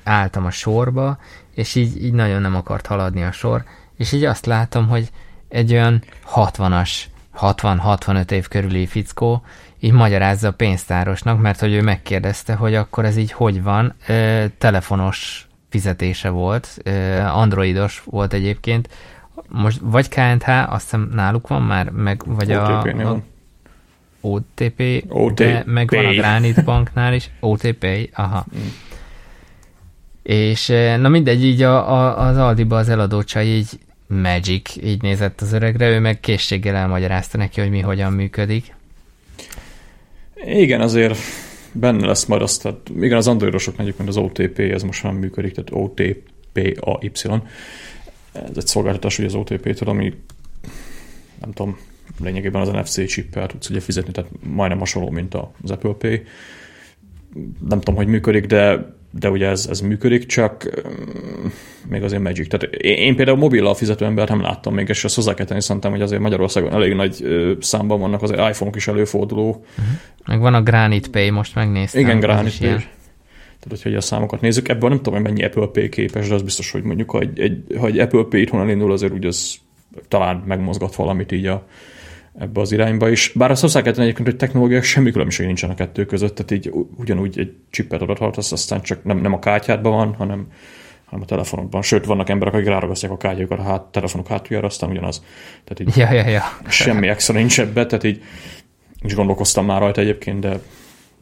álltam a sorba, és így, így nagyon nem akart haladni a sor, és így azt látom, hogy egy olyan 60-as, 60-65 év körüli fickó így magyarázza a pénztárosnak, mert hogy ő megkérdezte, hogy akkor ez így hogy van. Ö, telefonos fizetése volt, ö, androidos volt egyébként. Most vagy KNH, azt hiszem náluk van már, meg vagy a, a OTP, OTP, de meg van a Granite Banknál is, OTP, aha. Mm. És na mindegy, így a, a, az Aldiba az eladó csaj így Magic, így nézett az öregre, ő meg készséggel elmagyarázta neki, hogy mi hogyan működik. Igen, azért benne lesz majd azt, tehát igen, az androidosok egyébként az OTP, ez most már működik, tehát OTP-AY. Ez egy szolgáltatás, hogy az OTP-től, ami nem tudom, lényegében az NFC chippel tudsz ugye fizetni, tehát majdnem hasonló, mint az Apple Pay. Nem tudom, hogy működik, de de ugye ez, ez működik, csak még azért Magic. Tehát én, én például mobillal fizető embert nem láttam még, és ezt hozzá kell tenni, szerintem, hogy azért Magyarországon elég nagy számban vannak, azért iPhone-ok is előforduló. Uh-huh. Meg van a Granite Pay, most megnéztem. Igen, Granite Pay. Ilyen. Tehát, hogyha a számokat nézzük, ebből nem tudom, hogy mennyi Apple Pay képes, de az biztos, hogy mondjuk, ha egy, egy, ha egy Apple Pay itthon elindul, azért úgy az talán megmozgat valamit így a, ebbe az irányba is. Bár azt hozzá kell tenni egyébként, hogy technológiák semmi különbség nincsen a kettő között, tehát így ugyanúgy egy chipet adathaltasz, aztán csak nem, nem a kártyádban van, hanem, hanem a telefonodban. Sőt, vannak emberek, akik ráragasztják a kártyájukat a hát, telefonok hátuljára, aztán ugyanaz. Tehát így ja, ja, ja. semmi extra nincs ebbe, tehát így is gondolkoztam már rajta egyébként, de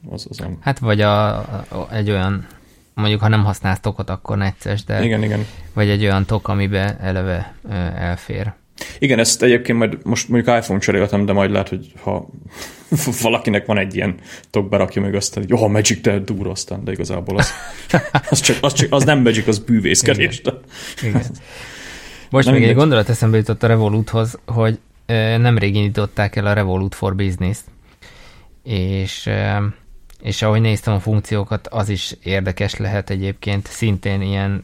az, az nem. Hát vagy a, a, egy olyan, mondjuk ha nem használsz tokot, akkor necces, de igen, igen. vagy egy olyan tok, amiben eleve elfér. Igen, ezt egyébként majd most mondjuk iPhone cseréltem, de majd lehet, hogy ha valakinek van egy ilyen tok, berakja meg azt, hogy jó, a Magic te durva aztán, de igazából az, az, csak, az, csak, az nem Magic, az bűvészkedés. Igen. Igen. Most nem még egy gondolat eszembe jutott a Revoluthoz, hogy nem régen nyitották el a Revolut for Business-t, és, és ahogy néztem a funkciókat, az is érdekes lehet egyébként, szintén ilyen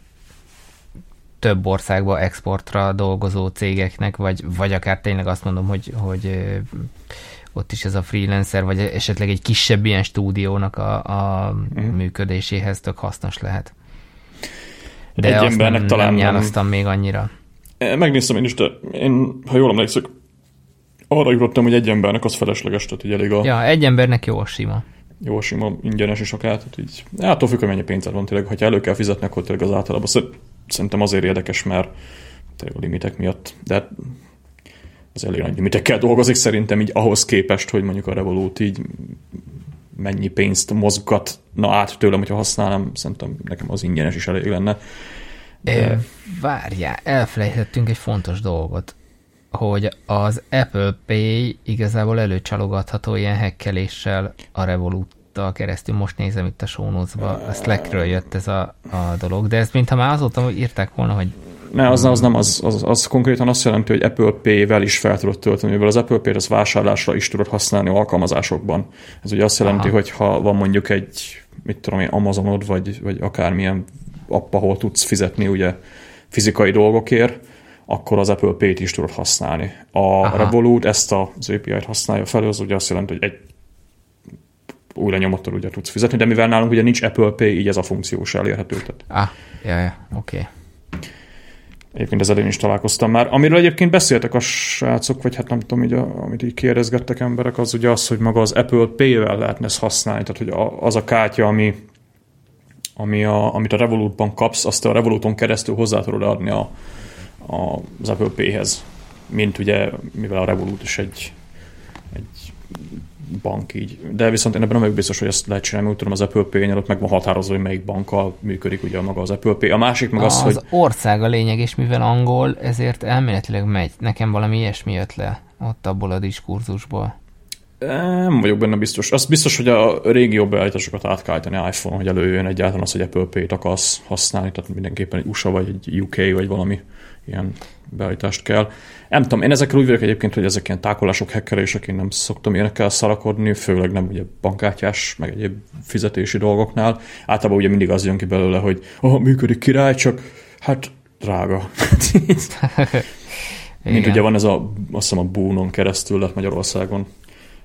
több országba exportra dolgozó cégeknek, vagy, vagy akár tényleg azt mondom, hogy, hogy ott is ez a freelancer, vagy esetleg egy kisebb ilyen stúdiónak a, a uh-huh. működéséhez tök hasznos lehet. De egy azt nem, talán nem nyálasztam még annyira. Megnéztem én is, de én, ha jól emlékszek, arra jutottam, hogy egy embernek az felesleges, tehát így elég a... Ja, egy embernek jó sima. Jó sima, ingyenes is akár, tehát így... Hát attól függ, hogy mennyi pénzed van tényleg, ha elő kell fizetni, akkor tényleg az általában szerintem azért érdekes, mert a limitek miatt, de az elég nagy limitekkel dolgozik szerintem így ahhoz képest, hogy mondjuk a Revolut így mennyi pénzt mozgatna át tőlem, hogyha használnám, szerintem nekem az ingyenes is elég lenne. De... Várjál, elfelejthettünk egy fontos dolgot hogy az Apple Pay igazából előcsalogatható ilyen hekkeléssel a Revolut-tal keresztül. Most nézem itt a sónózba, a Slackről jött ez a, a dolog, de ezt mintha már azóta írták volna, hogy ne, az, az nem, az, az, az konkrétan azt jelenti, hogy Apple Pay-vel is fel tudod tölteni, mivel az Apple Pay-t az vásárlásra is tudod használni alkalmazásokban. Ez ugye azt jelenti, hogy ha van mondjuk egy, mit tudom én, Amazonod, vagy, vagy akármilyen app, ahol tudsz fizetni ugye fizikai dolgokért, akkor az Apple Pay-t is tudod használni. A Aha. Revolut ezt az API-t használja fel, az ugye azt jelenti, hogy egy új lenyomattal ugye tudsz fizetni, de mivel nálunk ugye nincs Apple Pay, így ez a funkció is elérhető. Tehát. Ah, ja, ja, oké. Okay. Egyébként ezzel én is találkoztam már. Amiről egyébként beszéltek a srácok, vagy hát nem tudom, így a, amit így kérdezgettek emberek, az ugye az, hogy maga az Apple Pay-vel lehetne ezt használni, tehát hogy a, az a kártya, ami, ami a, amit a Revolutban kapsz, azt a Revoluton keresztül hozzá tudod adni a, az Apple Pay-hez, mint ugye, mivel a Revolut is egy, egy bank így. De viszont én ebben nem vagyok biztos, hogy ezt lehet csinálni, úgy tudom az Apple Pay-nél ott meg van határozva, hogy melyik bankkal működik ugye maga az Apple Pay. A másik meg az, az hogy... Az ország a lényeg, és mivel angol, ezért elméletileg megy. Nekem valami ilyesmi jött le ott abból a diskurzusból. Nem vagyok benne biztos. Az biztos, hogy a régió beállításokat át kell állítani iPhone, hogy előjön egyáltalán az, hogy Apple Pay-t akarsz használni, tehát mindenképpen egy USA vagy egy UK vagy valami ilyen beállítást kell. Nem tudom, én ezekről úgy vagyok egyébként, hogy ezek ilyen tákolások, hackerések, én nem szoktam ilyenekkel szarakodni, főleg nem ugye bankkártyás, meg egyéb fizetési dolgoknál. Általában ugye mindig az jön ki belőle, hogy oh, működik király, csak hát drága. Mint ugye van ez a, azt hiszem a Boonon keresztül lett Magyarországon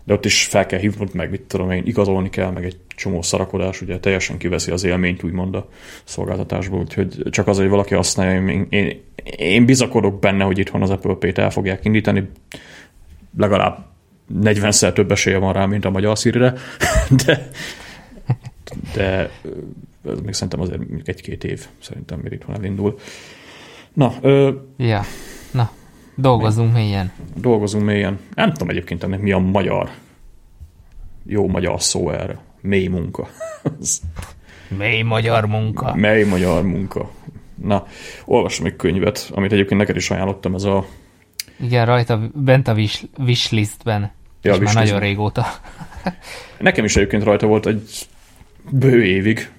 de ott is fel kell hívnod, meg mit tudom én, igazolni kell, meg egy csomó szarakodás, ugye teljesen kiveszi az élményt úgymond a szolgáltatásból, úgyhogy csak az, hogy valaki használja, én, én, én bizakodok benne, hogy itthon az Apple Pay-t el fogják indítani, legalább 40-szer több esélye van rá, mint a magyar szírre, de, de ez még szerintem azért egy-két év, szerintem még itthon elindul. Na, ö, ja. Na, Dolgozunk mélyen. Dolgozunk mélyen. Nem tudom egyébként ennek mi a magyar jó magyar szó erre. Mély munka. Mély magyar munka. Mély magyar munka. Na, olvasom egy könyvet, amit egyébként neked is ajánlottam, ez a... Igen, rajta bent a wish, wishlistben. Ja, és már nagyon régóta. Nekem is egyébként rajta volt egy bő évig.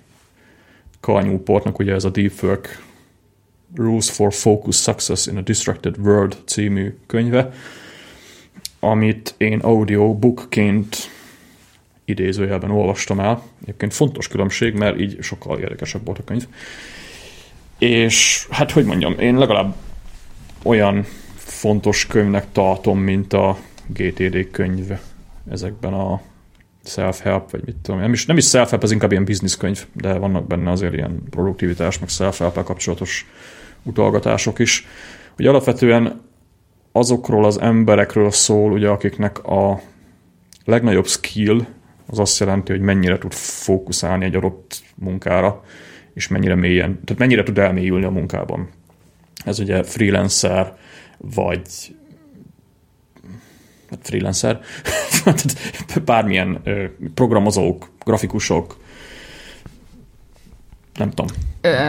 Karnyúportnak ugye ez a Deep Work Rules for Focus Success in a Distracted World című könyve, amit én audiobookként idézőjelben olvastam el. Egyébként fontos különbség, mert így sokkal érdekesebb volt a könyv. És hát, hogy mondjam, én legalább olyan fontos könyvnek tartom, mint a GTD könyv ezekben a self-help, vagy mit tudom, nem is, nem is self-help, ez inkább ilyen business könyv, de vannak benne azért ilyen produktivitás, meg self-help kapcsolatos utalgatások is, hogy alapvetően azokról az emberekről szól, ugye, akiknek a legnagyobb skill az azt jelenti, hogy mennyire tud fókuszálni egy adott munkára, és mennyire mélyen, tehát mennyire tud elmélyülni a munkában. Ez ugye freelancer, vagy hát freelancer, bármilyen programozók, grafikusok, nem tudom,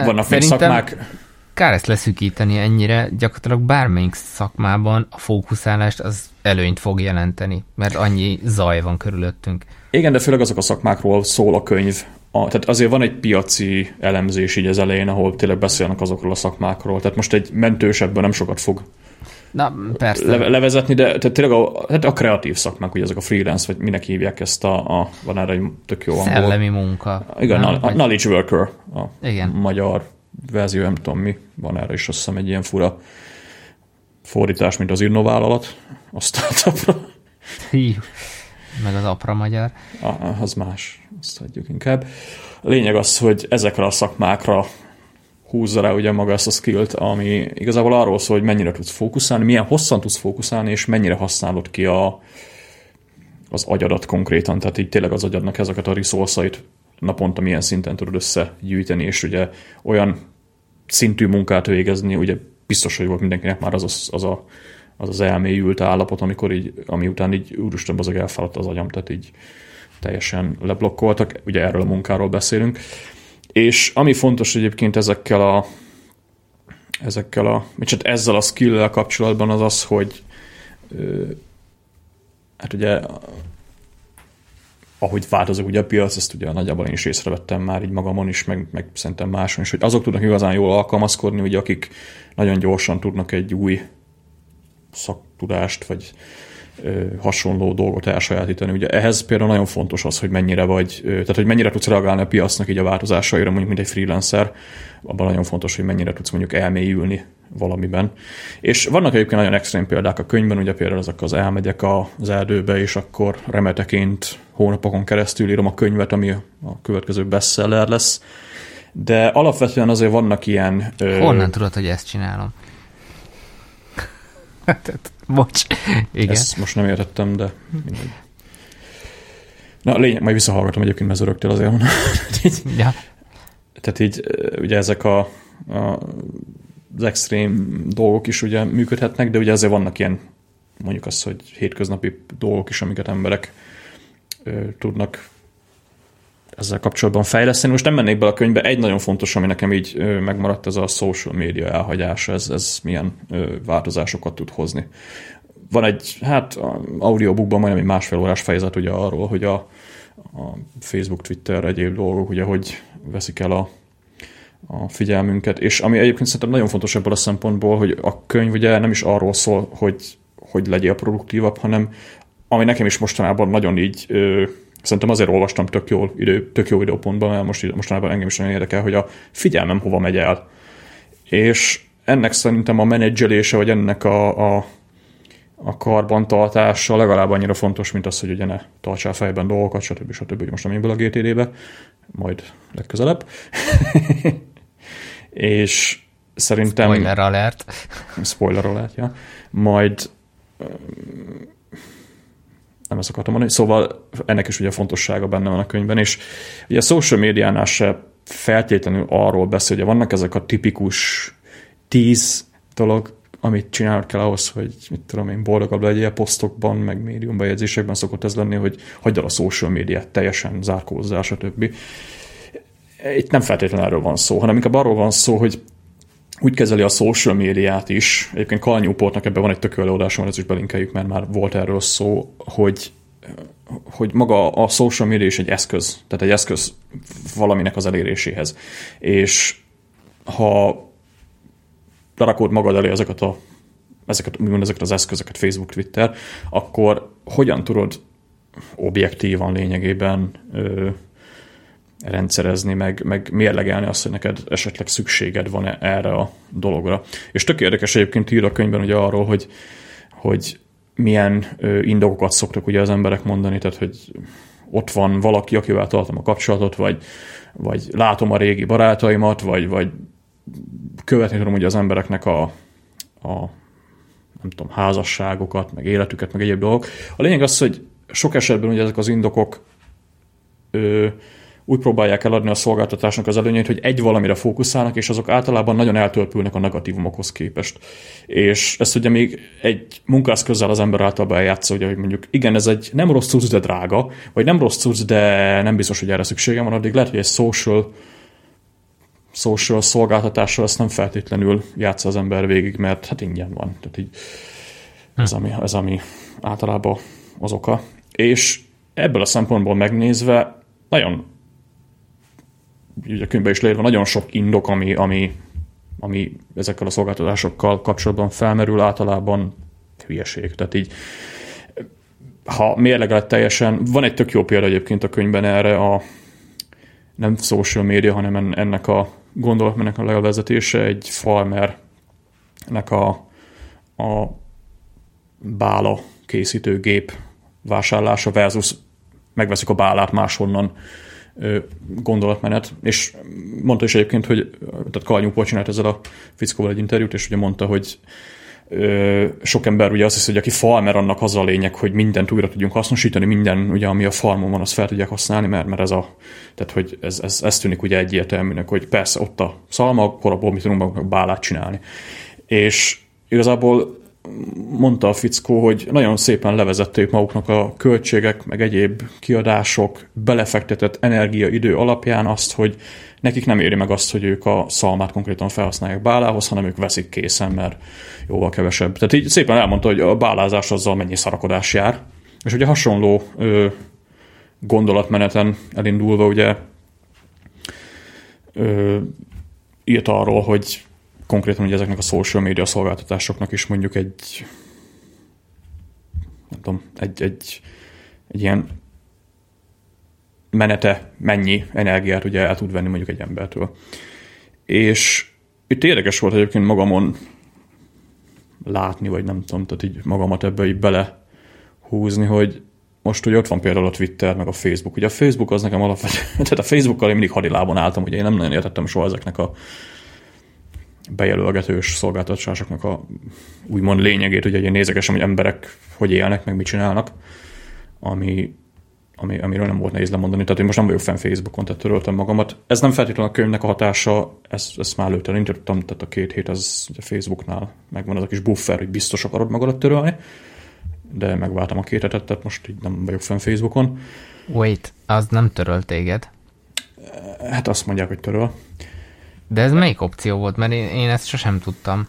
vannak még szakmák. Kár ezt leszűkíteni ennyire, gyakorlatilag bármelyik szakmában a fókuszálást az előnyt fog jelenteni, mert annyi zaj van körülöttünk. Igen, de főleg azok a szakmákról szól a könyv. A, tehát azért van egy piaci elemzés így az elején, ahol tényleg beszélnek azokról a szakmákról. Tehát most egy mentős ebből nem sokat fog Na, persze. Le, levezetni, de tehát tényleg a, hát a kreatív szakmák, ugye ezek a freelance, vagy minek hívják ezt a, a van erre egy tök jó angol. Szellemi munka. Igen, nem, knowledge worker, a Igen. magyar verzió, nem tudom mi, van erre is azt hiszem egy ilyen fura fordítás, mint az írnovállalat, a startupra. Hí, meg az apra magyar. Ah, az más, azt hagyjuk inkább. A lényeg az, hogy ezekre a szakmákra húzza rá ugye maga ezt a skillt, ami igazából arról szól, hogy mennyire tudsz fókuszálni, milyen hosszan tudsz fókuszálni, és mennyire használod ki a, az agyadat konkrétan, tehát így tényleg az agyadnak ezeket a resource-ait naponta milyen szinten tudod összegyűjteni, és ugye olyan szintű munkát végezni, ugye biztos, hogy volt mindenkinek már az az, az a az az elmélyült állapot, amikor így, ami után így úristen, az elfáradt az agyam, tehát így teljesen leblokkoltak, ugye erről a munkáról beszélünk. És ami fontos egyébként ezekkel a ezekkel a, csak ezzel a skill kapcsolatban az az, hogy hát ugye ahogy változik ugye a piac, ezt ugye nagyjából én is észrevettem már így magamon is, meg, meg szerintem máson is, hogy azok tudnak igazán jól alkalmazkodni, ugye, akik nagyon gyorsan tudnak egy új szaktudást, vagy hasonló dolgot elsajátítani. Ugye ehhez például nagyon fontos az, hogy mennyire vagy, tehát hogy mennyire tudsz reagálni a piacnak így a változásaira, mondjuk mint egy freelancer, abban nagyon fontos, hogy mennyire tudsz mondjuk elmélyülni valamiben. És vannak egyébként nagyon extrém példák a könyvben, ugye például ezek az elmegyek az erdőbe, és akkor remeteként hónapokon keresztül írom a könyvet, ami a következő bestseller lesz. De alapvetően azért vannak ilyen... Honnan tudod, hogy ezt csinálom? Bocs. Igen. Ezt most nem értettem, de mindegy. Na, lényeg, majd visszahallgatom egyébként, mert öröktél azért van. ja. Tehát így, ugye ezek a, a az extrém dolgok is ugye működhetnek, de ugye azért vannak ilyen, mondjuk azt, hogy hétköznapi dolgok is, amiket emberek ö, tudnak ezzel kapcsolatban fejleszteni. Most nem mennék bele a könyvbe, egy nagyon fontos, ami nekem így ö, megmaradt, ez a social media elhagyása, ez, ez milyen ö, változásokat tud hozni. Van egy, hát audiobookban majdnem egy másfél órás fejezet ugye arról, hogy a, a Facebook, Twitter, egyéb dolgok, ugye hogy veszik el a a figyelmünket, és ami egyébként szerintem nagyon fontos ebből a szempontból, hogy a könyv ugye nem is arról szól, hogy, hogy legyél produktívabb, hanem ami nekem is mostanában nagyon így ö, szerintem azért olvastam tök, jól, idő, tök jó időpontban, mert most, mostanában engem is nagyon érdekel, hogy a figyelmem hova megy el. És ennek szerintem a menedzselése, vagy ennek a, a, a karbantartása legalább annyira fontos, mint az, hogy ugye ne tartsál fejben dolgokat, stb. stb. stb. Most nem én a GTD-be, majd legközelebb. és szerintem... Spoiler alert. Spoiler alert, ja. Majd nem ezt akartam mondani, szóval ennek is ugye fontossága benne van a könyvben, és ugye a social médiánál se feltétlenül arról beszél, hogy vannak ezek a tipikus tíz dolog, amit csinálni kell ahhoz, hogy mit tudom én, boldogabb legyél posztokban, meg médium bejegyzésekben szokott ez lenni, hogy hagyd el a social médiát, teljesen zárkózzál, stb itt nem feltétlenül erről van szó, hanem inkább arról van szó, hogy úgy kezeli a social médiát is. Egyébként Carl ebben van egy tök előadásom, ez is belinkeljük, mert már volt erről szó, hogy hogy maga a social media is egy eszköz, tehát egy eszköz valaminek az eléréséhez. És ha lerakod magad elé ezeket, a, ezeket, ezeket az eszközöket, Facebook, Twitter, akkor hogyan tudod objektívan lényegében ö, rendszerezni, meg, meg mérlegelni azt, hogy neked esetleg szükséged van-e erre a dologra. És tök érdekes egyébként ír a könyvben ugye arról, hogy, hogy milyen indokokat szoktak ugye az emberek mondani, tehát hogy ott van valaki, akivel tartom a kapcsolatot, vagy, vagy látom a régi barátaimat, vagy, vagy követni tudom ugye az embereknek a, a nem tudom, házasságokat, meg életüket, meg egyéb dolgok. A lényeg az, hogy sok esetben ugye ezek az indokok ö, úgy próbálják eladni a szolgáltatásnak az előnyeit, hogy egy valamire fókuszálnak, és azok általában nagyon eltörpülnek a negatívumokhoz képest. És ezt ugye még egy munkászközzel az ember általában eljátsza, ugye, hogy mondjuk igen, ez egy nem rossz cucc, de drága, vagy nem rossz cucc, de nem biztos, hogy erre szükségem van, addig lehet, hogy egy social social szolgáltatással ezt nem feltétlenül játsza az ember végig, mert hát ingyen van. Tehát így ez, ami, ez ami általában az oka. És ebből a szempontból megnézve nagyon a könyvben is leírva nagyon sok indok, ami, ami, ami ezekkel a szolgáltatásokkal kapcsolatban felmerül, általában hülyeség. Tehát így ha mérlegelet teljesen, van egy tök jó példa egyébként a könyvben erre a nem social media, hanem ennek a gondolatmenek a levezetése egy farmernek a, a bála készítőgép vásárlása versus megveszik a bálát máshonnan gondolatmenet, és mondta is egyébként, hogy tehát Kalnyúpol csinált ezzel a fickóval egy interjút, és ugye mondta, hogy sok ember ugye azt hiszi, hogy aki farmer, annak az a lényeg, hogy mindent újra tudjunk hasznosítani, minden, ugye, ami a farmon van, azt fel tudják használni, mert, mert ez a, tehát hogy ez, ez, ez tűnik ugye egyértelműnek, hogy persze ott a szalma, akkor abból mi tudunk magunk bálát csinálni. És igazából mondta a fickó, hogy nagyon szépen levezették maguknak a költségek, meg egyéb kiadások, belefektetett energia, idő alapján azt, hogy nekik nem éri meg azt, hogy ők a szalmát konkrétan felhasználják bálához, hanem ők veszik készen, mert jóval kevesebb. Tehát így szépen elmondta, hogy a bálázás azzal mennyi szarakodás jár. És ugye hasonló ö, gondolatmeneten elindulva ugye ö, írt arról, hogy konkrétan ugye ezeknek a social media szolgáltatásoknak is mondjuk egy nem tudom, egy, egy, egy ilyen menete mennyi energiát ugye el tud venni mondjuk egy embertől. És itt érdekes volt egyébként magamon látni, vagy nem tudom, tehát így magamat ebbe így bele húzni, hogy most ugye ott van például a Twitter, meg a Facebook. Ugye a Facebook az nekem alapvetően, tehát a Facebookkal én mindig hadilában álltam, ugye én nem nagyon értettem soha ezeknek a bejelölgetős szolgáltatásoknak a úgymond lényegét, ugye én nézegesem, hogy emberek hogy élnek, meg mit csinálnak, ami, ami, amiről nem volt nehéz lemondani. Tehát én most nem vagyok fenn Facebookon, tehát töröltem magamat. Ez nem feltétlenül a könyvnek a hatása, ezt, ezt már előtte elindítottam, tehát a két hét az Facebooknál megvan az a kis buffer, hogy biztos akarod magadat törölni, de megváltam a két hetet, tehát most így nem vagyok fenn Facebookon. Wait, az nem töröl téged? Hát azt mondják, hogy töröl. De ez melyik opció volt? Mert én, én ezt sosem tudtam.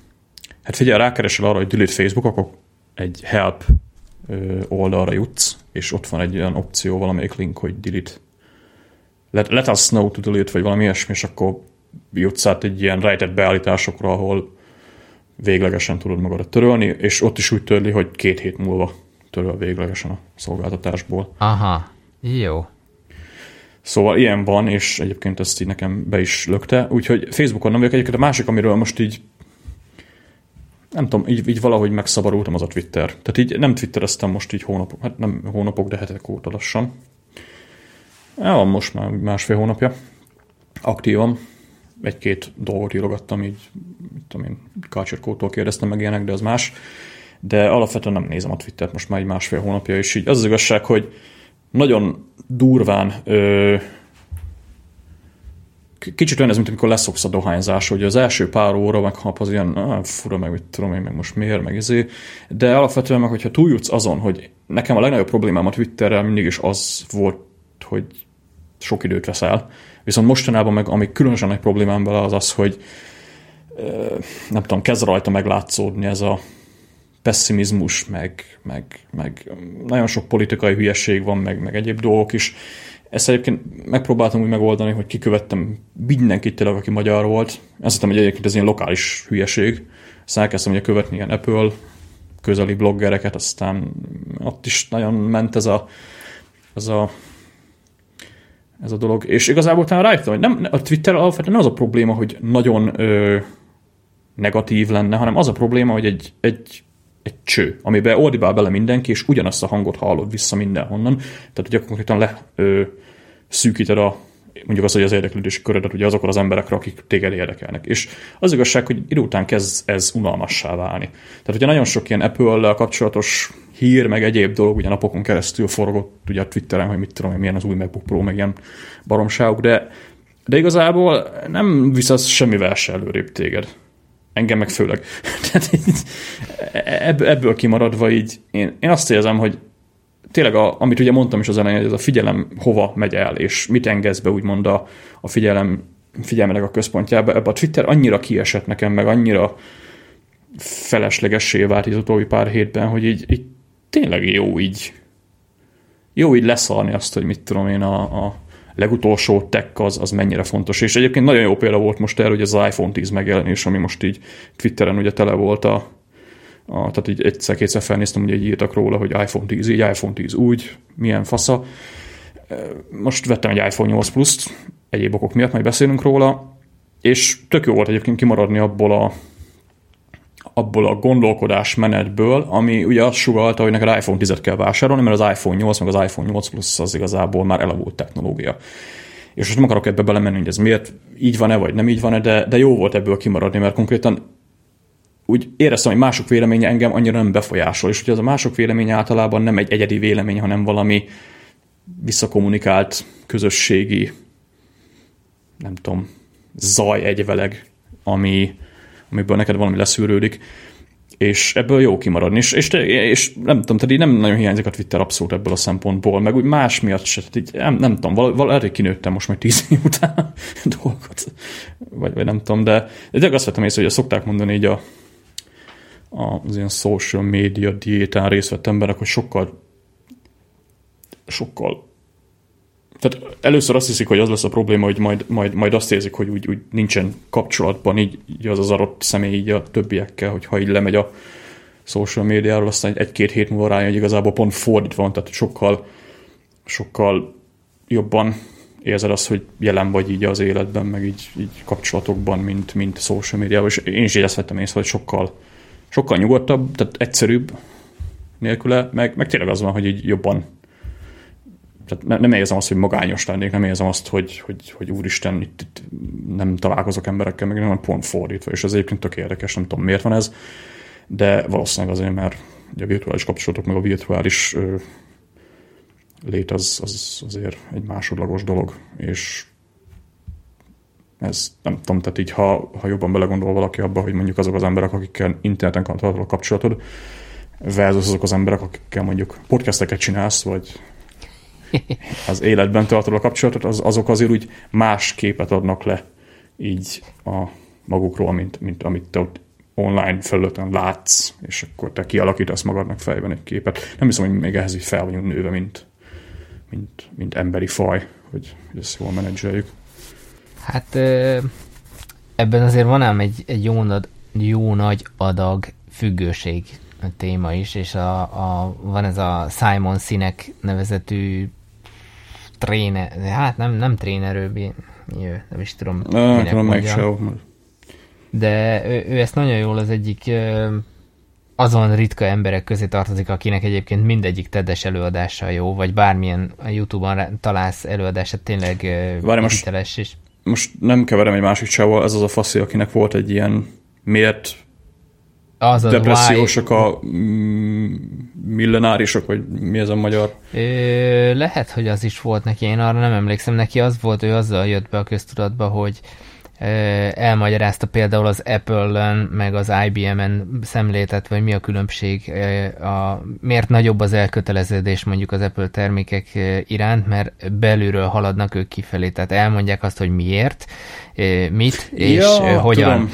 Hát figyelj, rákeresel arra, hogy delete Facebook, akkor egy help oldalra jutsz, és ott van egy olyan opció, valamelyik link, hogy delete. Let, let us know to delete, vagy valami ilyesmi, és akkor jutsz át egy ilyen rejtett beállításokra, ahol véglegesen tudod magadat törölni, és ott is úgy törli, hogy két hét múlva töröl véglegesen a szolgáltatásból. Aha, jó. Szóval ilyen van, és egyébként ezt így nekem be is lökte. Úgyhogy Facebookon nem vagyok egyébként. A másik, amiről most így nem tudom, így, így valahogy megszabadultam, az a Twitter. Tehát így nem Twittereztem most így hónapok, hát nem hónapok, de hetek óta lassan. El van most már másfél hónapja. Aktívan. Egy-két dolgot írogattam, így, mit tudom én, Kácsirkótól kérdeztem meg ilyenek, de az más. De alapvetően nem nézem a Twittert most már egy másfél hónapja, és így az az igazság, hogy nagyon durván ö, kicsit olyan ez, mint amikor leszoksz a dohányzás, hogy az első pár óra meg ha az ilyen, ah, fura, meg mit tudom én, meg most miért, meg izé, de alapvetően meg, hogyha túljutsz azon, hogy nekem a legnagyobb problémám a Twitterrel mindig is az volt, hogy sok időt veszel, viszont mostanában meg, ami különösen nagy problémám vele az az, hogy nem tudom, kezd rajta meglátszódni ez a pessimizmus, meg, meg, meg nagyon sok politikai hülyeség van, meg, meg egyéb dolgok is. Ezt egyébként megpróbáltam úgy megoldani, hogy kikövettem mindenkit tényleg, aki magyar volt. Azt hittem, hogy egyébként ez ilyen lokális hülyeség. Aztán elkezdtem ugye követni ilyen Apple közeli bloggereket, aztán ott is nagyon ment ez a, ez a ez a dolog. És igazából talán rájöttem, hogy nem, a Twitter alapvetően nem az a probléma, hogy nagyon ö, negatív lenne, hanem az a probléma, hogy egy, egy egy cső, amiben ordibál bele mindenki, és ugyanazt a hangot hallod vissza mindenhonnan. Tehát ugye konkrétan le ö, szűkíted a mondjuk az, hogy az érdeklődési körödet ugye azokra az emberekre, akik téged érdekelnek. És az igazság, hogy idő után kezd ez unalmassá válni. Tehát ugye nagyon sok ilyen apple kapcsolatos hír, meg egyéb dolog ugye napokon keresztül forgott ugye a Twitteren, hogy mit tudom hogy milyen az új MacBook Pro, meg ilyen baromságok, de, de igazából nem visz az semmivel se előrébb téged. Engem meg főleg. Tehát így, ebből kimaradva így, én, én azt érzem, hogy tényleg, a, amit ugye mondtam is az elején, hogy ez a figyelem hova megy el, és mit engedsz be úgymond a, a figyelem, figyelmenek a központjába. Ebbe a Twitter annyira kiesett nekem, meg annyira feleslegessé vált az utóbbi pár hétben, hogy így, így tényleg jó így jó így leszalni azt, hogy mit tudom én, a, a legutolsó tech az, az mennyire fontos. És egyébként nagyon jó példa volt most el, hogy az iPhone 10 megjelenés, ami most így Twitteren ugye tele volt a, a tehát így egyszer-kétszer felnéztem, hogy így írtak róla, hogy iPhone 10 így, iPhone 10 úgy, milyen fasza. Most vettem egy iPhone 8 Plus-t, egyéb okok miatt majd beszélünk róla, és tök jó volt egyébként kimaradni abból a abból a gondolkodás menetből, ami ugye azt sugalta, hogy neked iPhone 10-et kell vásárolni, mert az iPhone 8 meg az iPhone 8 Plus az igazából már elavult technológia. És most nem akarok ebbe belemenni, hogy ez miért így van-e, vagy nem így van-e, de, de jó volt ebből kimaradni, mert konkrétan úgy éreztem, hogy mások véleménye engem annyira nem befolyásol, és hogy az a mások véleménye általában nem egy egyedi vélemény, hanem valami visszakommunikált közösségi, nem tudom, zaj egyveleg, ami, amiből neked valami leszűrődik, és ebből jó kimaradni. És, és, és nem tudom, tehát így nem nagyon hiányzik a Twitter abszolút ebből a szempontból, meg úgy más miatt se, tehát így, nem, nem tudom, val, val, hogy kinőttem most majd tíz év után dolgot, vagy, vagy nem tudom, de, de azt vettem észre, hogy szokták mondani így a, az ilyen social media diétán részt vett emberek, hogy sokkal sokkal tehát először azt hiszik, hogy az lesz a probléma, hogy majd, majd, majd azt érzik, hogy úgy, úgy nincsen kapcsolatban így, így az az adott személy így a többiekkel, hogy ha így lemegy a social médiáról, aztán egy-két hét múlva rájön, hogy igazából pont fordítva van, tehát sokkal, sokkal jobban érzed azt, hogy jelen vagy így az életben, meg így, így kapcsolatokban, mint, mint social médiában, és én is így ezt vettem észre, hogy sokkal, sokkal nyugodtabb, tehát egyszerűbb nélküle, meg, meg tényleg az van, hogy így jobban tehát nem érzem azt, hogy magányos lennék, nem érzem azt, hogy, hogy, hogy úristen, itt, itt nem találkozok emberekkel, meg nem pont fordítva, és ez egyébként tök érdekes, nem tudom miért van ez, de valószínűleg azért, mert ugye a virtuális kapcsolatok, meg a virtuális ö, lét az, az azért egy másodlagos dolog, és ez nem tudom, tehát így ha, ha jobban belegondol valaki abba, hogy mondjuk azok az emberek, akikkel interneten tartod a kapcsolatod, versus azok az emberek, akikkel mondjuk podcasteket csinálsz, vagy az életben tartod a kapcsolatot, az, azok azért úgy más képet adnak le így a magukról, mint, mint amit te ott online felületen látsz, és akkor te kialakítasz magadnak fejben egy képet. Nem hiszem, hogy még ehhez így fel vagyunk nőve, mint, mint, mint emberi faj, hogy, hogy ezt jól menedzseljük. Hát ebben azért van ám egy, egy jó, jó nagy adag függőség téma is, és a, a, van ez a Simon Sinek nevezetű tréner, hát nem, nem tréner, ő, nem is tudom, Na, minek mondja. De ő, ő, ezt nagyon jól az egyik azon ritka emberek közé tartozik, akinek egyébként mindegyik tedes előadása jó, vagy bármilyen a Youtube-on találsz előadását tényleg Várj, most, és... most nem keverem egy másik csával, ez az a faszi, akinek volt egy ilyen miért az depressziósok a mm, millenárisok, vagy mi ez a magyar? Ö, lehet, hogy az is volt neki, én arra nem emlékszem. Neki az volt, ő azzal jött be a köztudatba, hogy ö, elmagyarázta például az Apple-en, meg az IBM-en szemlétet, vagy mi a különbség, ö, a, miért nagyobb az elköteleződés mondjuk az Apple termékek iránt, mert belülről haladnak ők kifelé, tehát elmondják azt, hogy miért, mit, és ja, hogyan. Tudom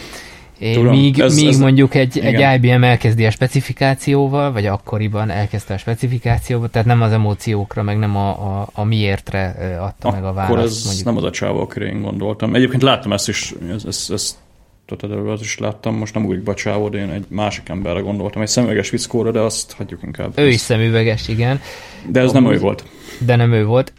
Tudom, míg, ez, míg ez, mondjuk egy, egy IBM elkezdi a specifikációval, vagy akkoriban elkezdte a specifikációval, tehát nem az emóciókra, meg nem a, a, a miértre adta Akkor meg a választ. Akkor ez mondjuk. nem az a csávó, akire én gondoltam. Egyébként láttam ezt is, ezt, ezt, ezt tehát is láttam, most nem úgy bacsávó, de én egy másik emberre gondoltam, egy szemüveges vickóra, de azt hagyjuk inkább. Ő is szemüveges, igen. De ez Amúgy, nem ő volt. De nem ő volt.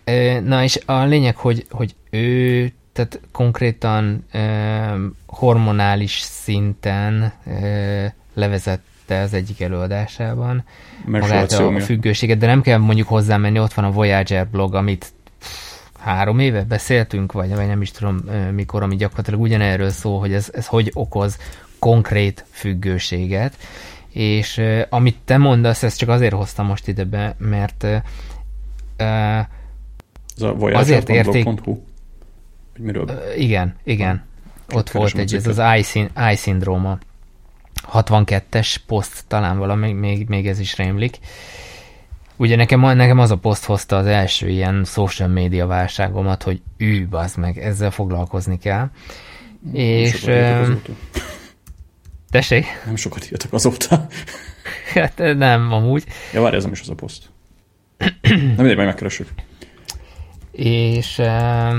Na és a lényeg, hogy, hogy ő tehát konkrétan e, hormonális szinten e, levezette az egyik előadásában magát a, a függőséget, de nem kell mondjuk hozzámenni, ott van a Voyager blog, amit három éve beszéltünk, vagy, vagy nem is tudom mikor, ami gyakorlatilag ugyanerről szól, hogy ez, ez hogy okoz konkrét függőséget, és uh, amit te mondasz, ezt csak azért hoztam most ide be, mert uh, ez a azért érték... Miről? Igen, igen. Ott volt egy, ez az eye, eye szindróma. 62-es poszt, talán valami, még, még ez is rémlik. Ugye nekem, nekem az a poszt hozta az első ilyen social media válságomat, hogy ű, az meg, ezzel foglalkozni kell. Nem és... Tessék? Nem sokat írtak azóta. hát nem, amúgy. Ja, várj, ez nem is az a poszt. nem mindegy, majd megkeressük. És uh,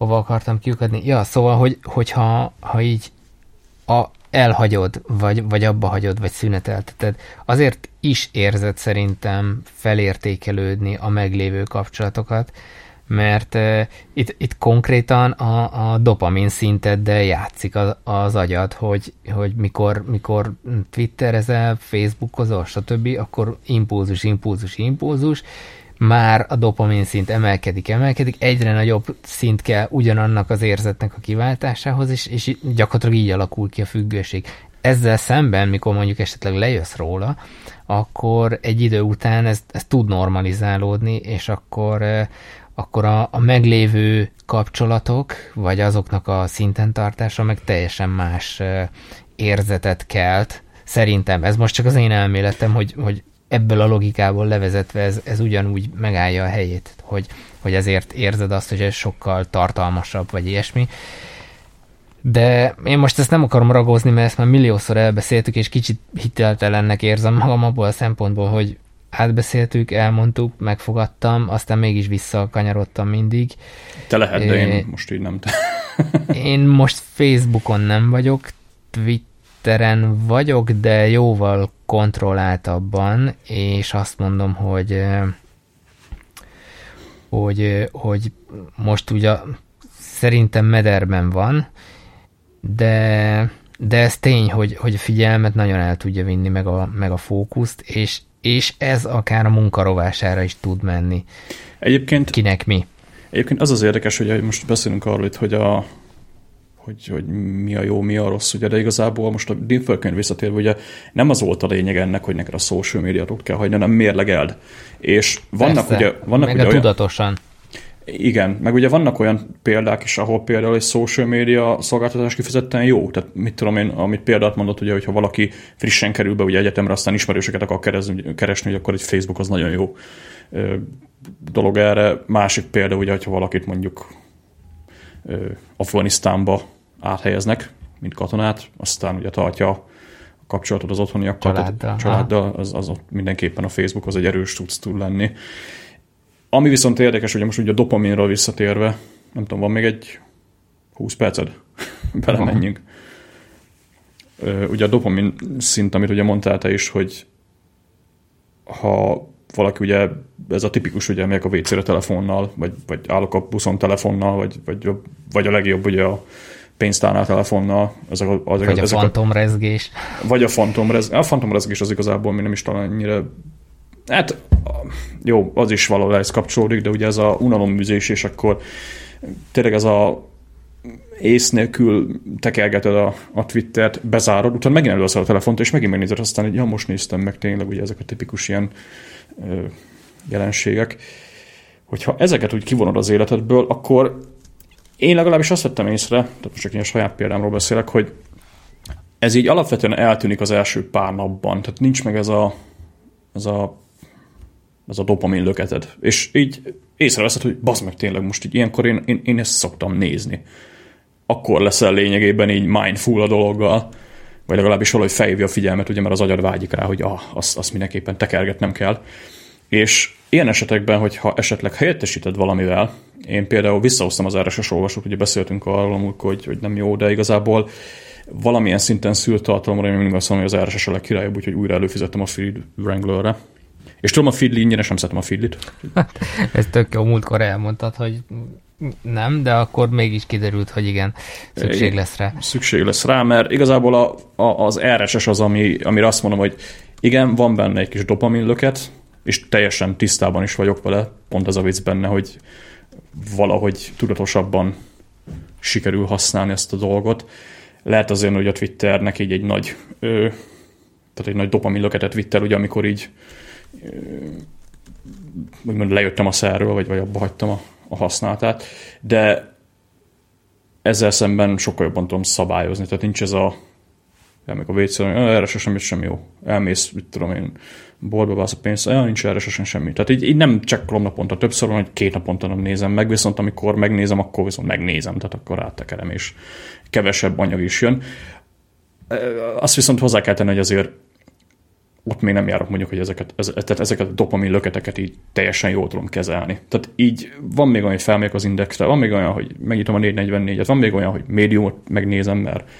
hova akartam kiukadni? Ja, szóval, hogy, hogyha ha így a, elhagyod, vagy, vagy abba hagyod, vagy szünetelteted, azért is érzed szerintem felértékelődni a meglévő kapcsolatokat, mert uh, itt, itt konkrétan a, a dopamin szinteddel játszik az, az agyad, hogy, hogy mikor, mikor twitterezel, facebookozol, stb., akkor impulzus, impulzus, impulzus, már a dopamin szint emelkedik, emelkedik, egyre nagyobb szint kell ugyanannak az érzetnek a kiváltásához, és, és gyakorlatilag így alakul ki a függőség. Ezzel szemben, mikor mondjuk esetleg lejössz róla, akkor egy idő után ez, ez tud normalizálódni, és akkor, akkor a, a meglévő kapcsolatok, vagy azoknak a szinten tartása meg teljesen más érzetet kelt. Szerintem, ez most csak az én elméletem, hogy, hogy ebből a logikából levezetve ez, ez ugyanúgy megállja a helyét, hogy, hogy ezért érzed azt, hogy ez sokkal tartalmasabb, vagy ilyesmi. De én most ezt nem akarom ragozni, mert ezt már milliószor elbeszéltük, és kicsit hiteltelennek érzem magam abból a szempontból, hogy átbeszéltük, elmondtuk, megfogadtam, aztán mégis visszakanyarodtam mindig. Te lehet, de én most így nem te. én most Facebookon nem vagyok, Twitteren vagyok, de jóval kontrolláltabban, és azt mondom, hogy hogy, hogy most ugye szerintem mederben van, de, de ez tény, hogy, hogy a figyelmet nagyon el tudja vinni, meg a, meg a fókuszt, és, és ez akár a munkarovására is tud menni. Egyébként... Kinek mi? Egyébként az az érdekes, hogy most beszélünk arról itt, hogy a, hogy, hogy mi a jó, mi a rossz, ugye, de igazából most a Dinfölkönyv visszatérve, ugye nem az volt a lényeg ennek, hogy neked a social media ott kell hagyni, hanem mérlegeld. És vannak Persze, ugye... Vannak meg ugye a olyan, tudatosan. Igen, meg ugye vannak olyan példák is, ahol például egy social media szolgáltatás kifejezetten jó. Tehát mit tudom én, amit példát mondott, ugye, hogyha valaki frissen kerül be ugye egyetemre, aztán ismerősöket akar keresni, keresni, hogy akkor egy Facebook az nagyon jó dolog erre. Másik példa, ugye, hogyha valakit mondjuk Afganisztánba áthelyeznek, mint katonát, aztán ugye tartja a kapcsolatot az otthoniakkal, családdal, családdal az, az ott mindenképpen a Facebook az egy erős tudsz tud lenni. Ami viszont érdekes, hogy most ugye a dopaminról visszatérve, nem tudom, van még egy 20 perced? Belemenjünk. Ugye a dopamin szint, amit ugye mondtál te is, hogy ha valaki ugye, ez a tipikus, ugye megyek a WC-re telefonnal, vagy, vagy állok a buszon telefonnal, vagy, vagy, vagy a legjobb ugye a pénztárnál telefonnal. Ezek a, ezek, vagy a ezek fantomrezgés. Vagy a fantomrezgés. A fantomrezgés az igazából mi nem is talán annyira Hát jó, az is valahol ez kapcsolódik, de ugye ez a unalomműzés, és akkor tényleg ez a ész nélkül tekergeted a, a Twittert, bezárod, utána megint először a telefont, és megint megnézed, aztán hogy ja, most néztem meg tényleg, ugye ezek a tipikus ilyen ö, jelenségek. Hogyha ezeket úgy kivonod az életedből, akkor én legalábbis azt vettem észre, tehát most csak ilyen saját példámról beszélek, hogy ez így alapvetően eltűnik az első pár napban, tehát nincs meg ez a, ez a az a dopamin löketed. És így észreveszed, hogy bazd meg tényleg most így ilyenkor én, én, én ezt szoktam nézni. Akkor leszel lényegében így mindful a dologgal, vagy legalábbis valahogy felhívja a figyelmet, ugye, mert az agyad vágyik rá, hogy ah, azt, azt mindenképpen tekergetnem kell. És ilyen esetekben, hogyha esetleg helyettesíted valamivel, én például visszahoztam az RSS olvasót, ugye beszéltünk arról hogy, hogy nem jó, de igazából valamilyen szinten szült tartalomra, én mindig azt mondom, hogy az RSS a legkirályabb, úgyhogy újra előfizettem a Feed Wrangler-re, és tudom, a Fidli ingyenes, nem szeretem a Fidlit. Ez tök jó, múltkor elmondtad, hogy nem, de akkor mégis kiderült, hogy igen, szükség lesz rá. Szükség lesz rá, mert igazából a, a, az RSS az, ami, amire azt mondom, hogy igen, van benne egy kis dopamin löket, és teljesen tisztában is vagyok vele, pont az a vicc benne, hogy valahogy tudatosabban sikerül használni ezt a dolgot. Lehet azért, hogy a Twitternek így egy nagy, ö, tehát egy nagy dopamin löketet vitt ugye, amikor így ö, úgymond lejöttem a szerről, vagy, vagy abba hagytam a, a használatát, de ezzel szemben sokkal jobban tudom szabályozni, tehát nincs ez a elmegyek a wc erre sosem sem jó. Elmész, mit tudom én, boltba válsz a pénzt, olyan nincs erre sosem semmi. Tehát így, így nem csekkolom naponta többször, hogy két naponta nem nézem meg, viszont amikor megnézem, akkor viszont megnézem, tehát akkor áttekerem, és kevesebb anyag is jön. Azt viszont hozzá kell tenni, hogy azért ott még nem járok mondjuk, hogy ezeket, ez, tehát ezeket a dopamin löketeket így teljesen jól tudom kezelni. Tehát így van még olyan, hogy felmegyek az indexre, van még olyan, hogy megnyitom a 444-et, van még olyan, hogy médiumot megnézem, mert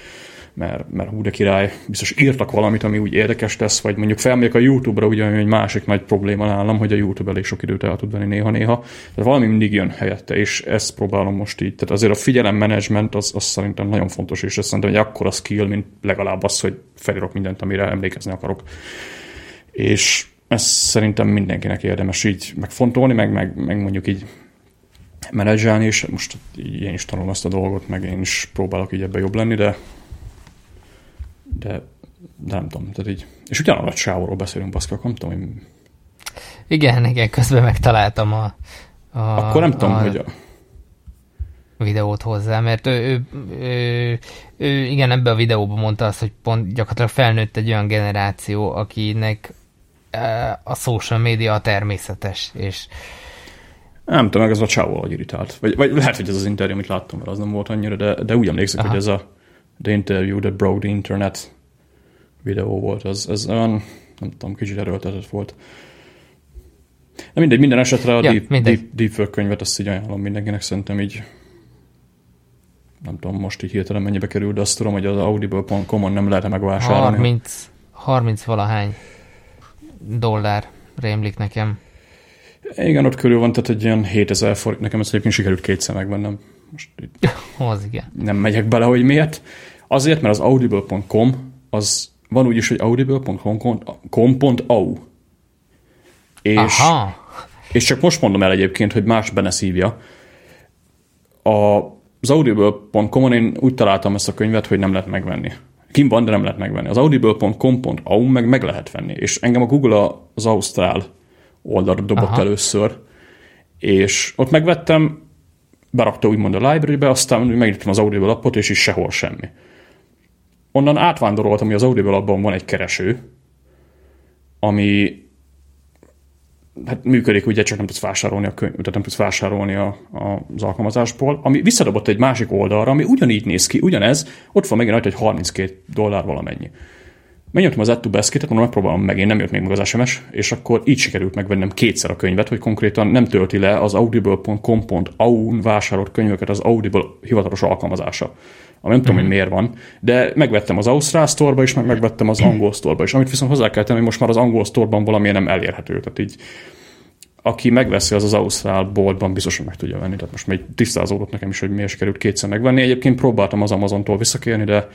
mert, mert hú de király, biztos írtak valamit, ami úgy érdekes tesz, vagy mondjuk felmegyek a YouTube-ra, ugye egy másik nagy probléma nálam, hogy a YouTube elég sok időt el tud venni néha-néha. Tehát valami mindig jön helyette, és ezt próbálom most így. Tehát azért a figyelem-menedzsment az, az szerintem nagyon fontos, és ez szerintem egy akkora skill, mint legalább az, hogy felírok mindent, amire emlékezni akarok. És ezt szerintem mindenkinek érdemes így megfontolni, meg, meg, meg mondjuk így menedzselni, és most én is tanulom ezt a dolgot, meg én is próbálok így ebbe jobb lenni, de de, de nem tudom, tehát így. És ugyanarra a sávról beszélünk, baszka, nem tudom, hogy... Igen, igen, közben megtaláltam a... a Akkor nem tudom, a... hogy a videót hozzá, mert ő, ő, ő, ő igen, ebbe a videóban mondta azt, hogy pont gyakorlatilag felnőtt egy olyan generáció, akinek a social media a természetes, és nem tudom, meg ez a csávó vagy irritált. Vagy, vagy lehet, hogy ez az interjú, amit láttam, mert az nem volt annyira, de, de úgy emlékszem, Aha. hogy ez a The Interview That Broke the Internet videó volt. Ez, ez olyan, nem tudom, kicsit erőltetett volt. De mindegy, minden esetre a ja, Deep, Deep, Deep könyvet azt így ajánlom mindenkinek, szerintem így nem tudom most így hirtelen mennyibe kerül, de azt tudom, hogy az audible.com-on nem lehet megvásárolni. 30, 30 valahány dollár rémlik nekem. Igen, ott körül van, tehát egy ilyen 7000 forint. Nekem ez egyébként sikerült kétszer megvennem. Most így az igen. Nem megyek bele, hogy miért. Azért, mert az audible.com az van úgy is, hogy audible.com.au és, Aha. és csak most mondom el egyébként, hogy más benne szívja. A, az audible.com-on én úgy találtam ezt a könyvet, hogy nem lehet megvenni. Kim van, de nem lehet megvenni. Az audible.com.au meg meg lehet venni. És engem a Google az Ausztrál oldalra dobott Aha. először, és ott megvettem, berakta úgymond a library-be, aztán megnyitottam az Audible appot, és is sehol semmi. Onnan átvándoroltam, hogy az Audible appban van egy kereső, ami hát működik, ugye csak nem tudsz vásárolni a könyv, tehát nem tudsz vásárolni a, a, az alkalmazásból, ami visszadobott egy másik oldalra, ami ugyanígy néz ki, ugyanez, ott van megint rajta, hogy 32 dollár valamennyi. Megnyomtam az Add to Basket-et, mondom, megpróbálom meg, én nem jött még meg az SMS, és akkor így sikerült megvennem kétszer a könyvet, hogy konkrétan nem tölti le az audible.com.au-n vásárolt könyveket az Audible hivatalos alkalmazása. Ami nem tudom, hogy mhm. miért van, de megvettem az Ausztrál store is, meg megvettem az angol store is, amit viszont hozzá kell tenni, hogy most már az angol store-ban valamilyen nem elérhető. Tehát így aki megveszi, az az Ausztrál boltban biztosan meg tudja venni. Tehát most még tisztázódott nekem is, hogy miért került kétszer megvenni. Egyébként próbáltam az Amazontól visszakérni, de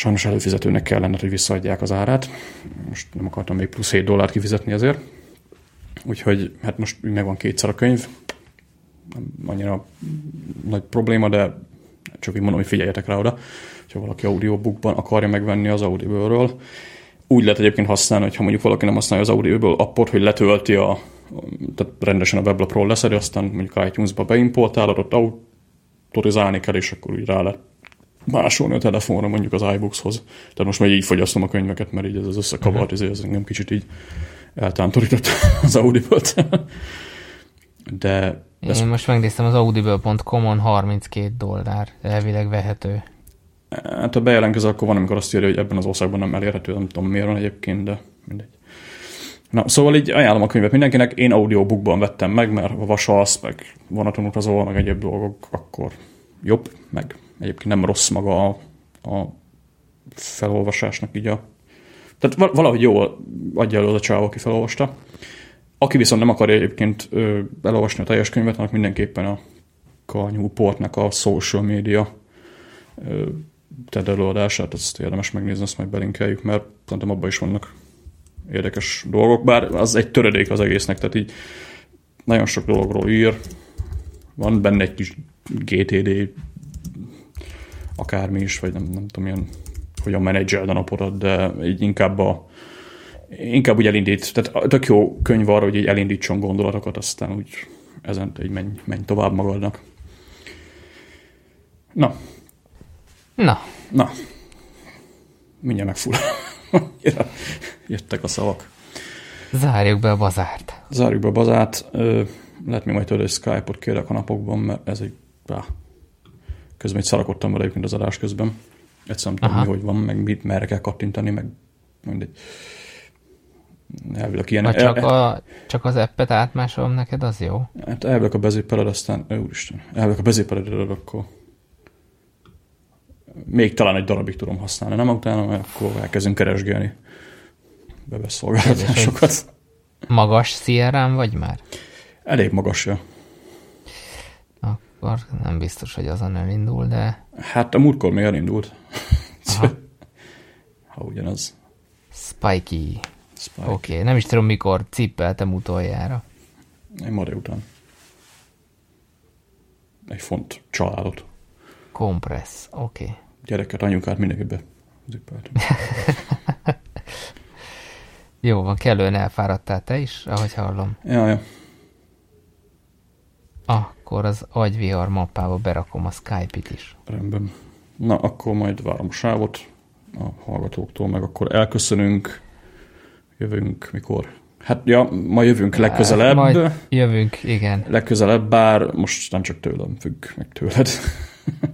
Sajnos előfizetőnek kellene, hogy visszaadják az árát. Most nem akartam még plusz 7 dollárt kifizetni ezért. Úgyhogy hát most megvan kétszer a könyv. Nem annyira nagy probléma, de csak így mondom, hogy figyeljetek rá oda, ha valaki audiobookban akarja megvenni az Audible-ről. Úgy lehet egyébként használni, hogyha mondjuk valaki nem használja az Audible appot, hogy a, tehát rendesen a weblapról leszedi, aztán mondjuk iTunes-ba beimportálod, ott autorizálni kell, és akkor úgy rá lehet másolni a telefonra mondjuk az iBooks-hoz. Tehát most már így fogyasztom a könyveket, mert így ez az összekavart, uh-huh. ez engem kicsit így eltántorított az Audible-t. De, Én most megnéztem az audible.com-on 32 dollár, elvileg vehető. Hát a bejelentkező akkor van, amikor azt írja, hogy ebben az országban nem elérhető, nem tudom miért van egyébként, de mindegy. Na, szóval így ajánlom a könyvet mindenkinek. Én audiobookban vettem meg, mert a vasalsz, meg vonaton utazol, meg egyéb dolgok, akkor jobb, meg egyébként nem rossz maga a, a felolvasásnak így a... Tehát valahogy jól adja elő az a csáv, aki felolvasta. Aki viszont nem akarja egyébként elolvasni a teljes könyvet, annak mindenképpen a Kanyú Portnak a social media TED előadását, azt érdemes megnézni, azt majd belinkeljük, mert szerintem abban is vannak érdekes dolgok, bár az egy töredék az egésznek, tehát így nagyon sok dologról ír, Van benne egy kis GTD akármi is, vagy nem, nem tudom, ilyen, hogyan menedzseld a napodat, de így inkább a inkább úgy elindít, tehát tök jó könyv arra, hogy így elindítson gondolatokat, aztán úgy ezen így menj, menj tovább magadnak. Na. Na. Na. Mindjárt megfull. Jöttek a szavak. Zárjuk be a bazárt. Zárjuk be a bazárt. Lehet még majd tőle egy Skype-ot kérek a napokban, mert ez egy... Bá. Közben egy szarakodtam vele egyébként az adás közben. Egyszerűen nem tudom, hogy van, meg mit, merre kell kattintani, meg mindegy. Elvileg ilyen... Ha csak, a, csak az appet átmásolom neked, az jó? Hát elvileg a bezépeled, aztán... Úristen, elvileg a bezépeled, akkor még talán egy darabig tudom használni, nem utána, mert akkor elkezdünk keresgélni webes Magas CRM vagy már? Elég magas, ja. Akkor nem biztos, hogy azon elindul, de... Hát a múltkor még elindult. ha ugyanaz. Spiky. Oké, okay. nem is tudom, mikor cippeltem utoljára. Én ma után. Egy font családot. Compress, oké. Okay. Gyereket, anyukát mindenkibe zippeltem. Jó van, kellően elfáradtál te is, ahogy hallom. Ja, ja. Akkor az agyvihar mappába berakom a Skype-it is. Rendben. Na, akkor majd várom a sávot a hallgatóktól, meg akkor elköszönünk, jövünk mikor? Hát ja, ma jövünk legközelebb. Majd jövünk, igen. Legközelebb, bár most nem csak tőlem függ, meg tőled.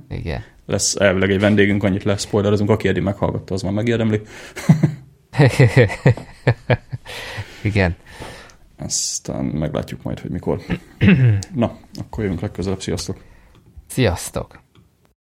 Igen. Lesz elvileg egy vendégünk, annyit lesz spoilerezünk, aki eddig meghallgatta, az már megérdemli. Igen. Aztán meglátjuk majd, hogy mikor. Na, akkor jövünk legközelebb. Sziasztok! Sziasztok!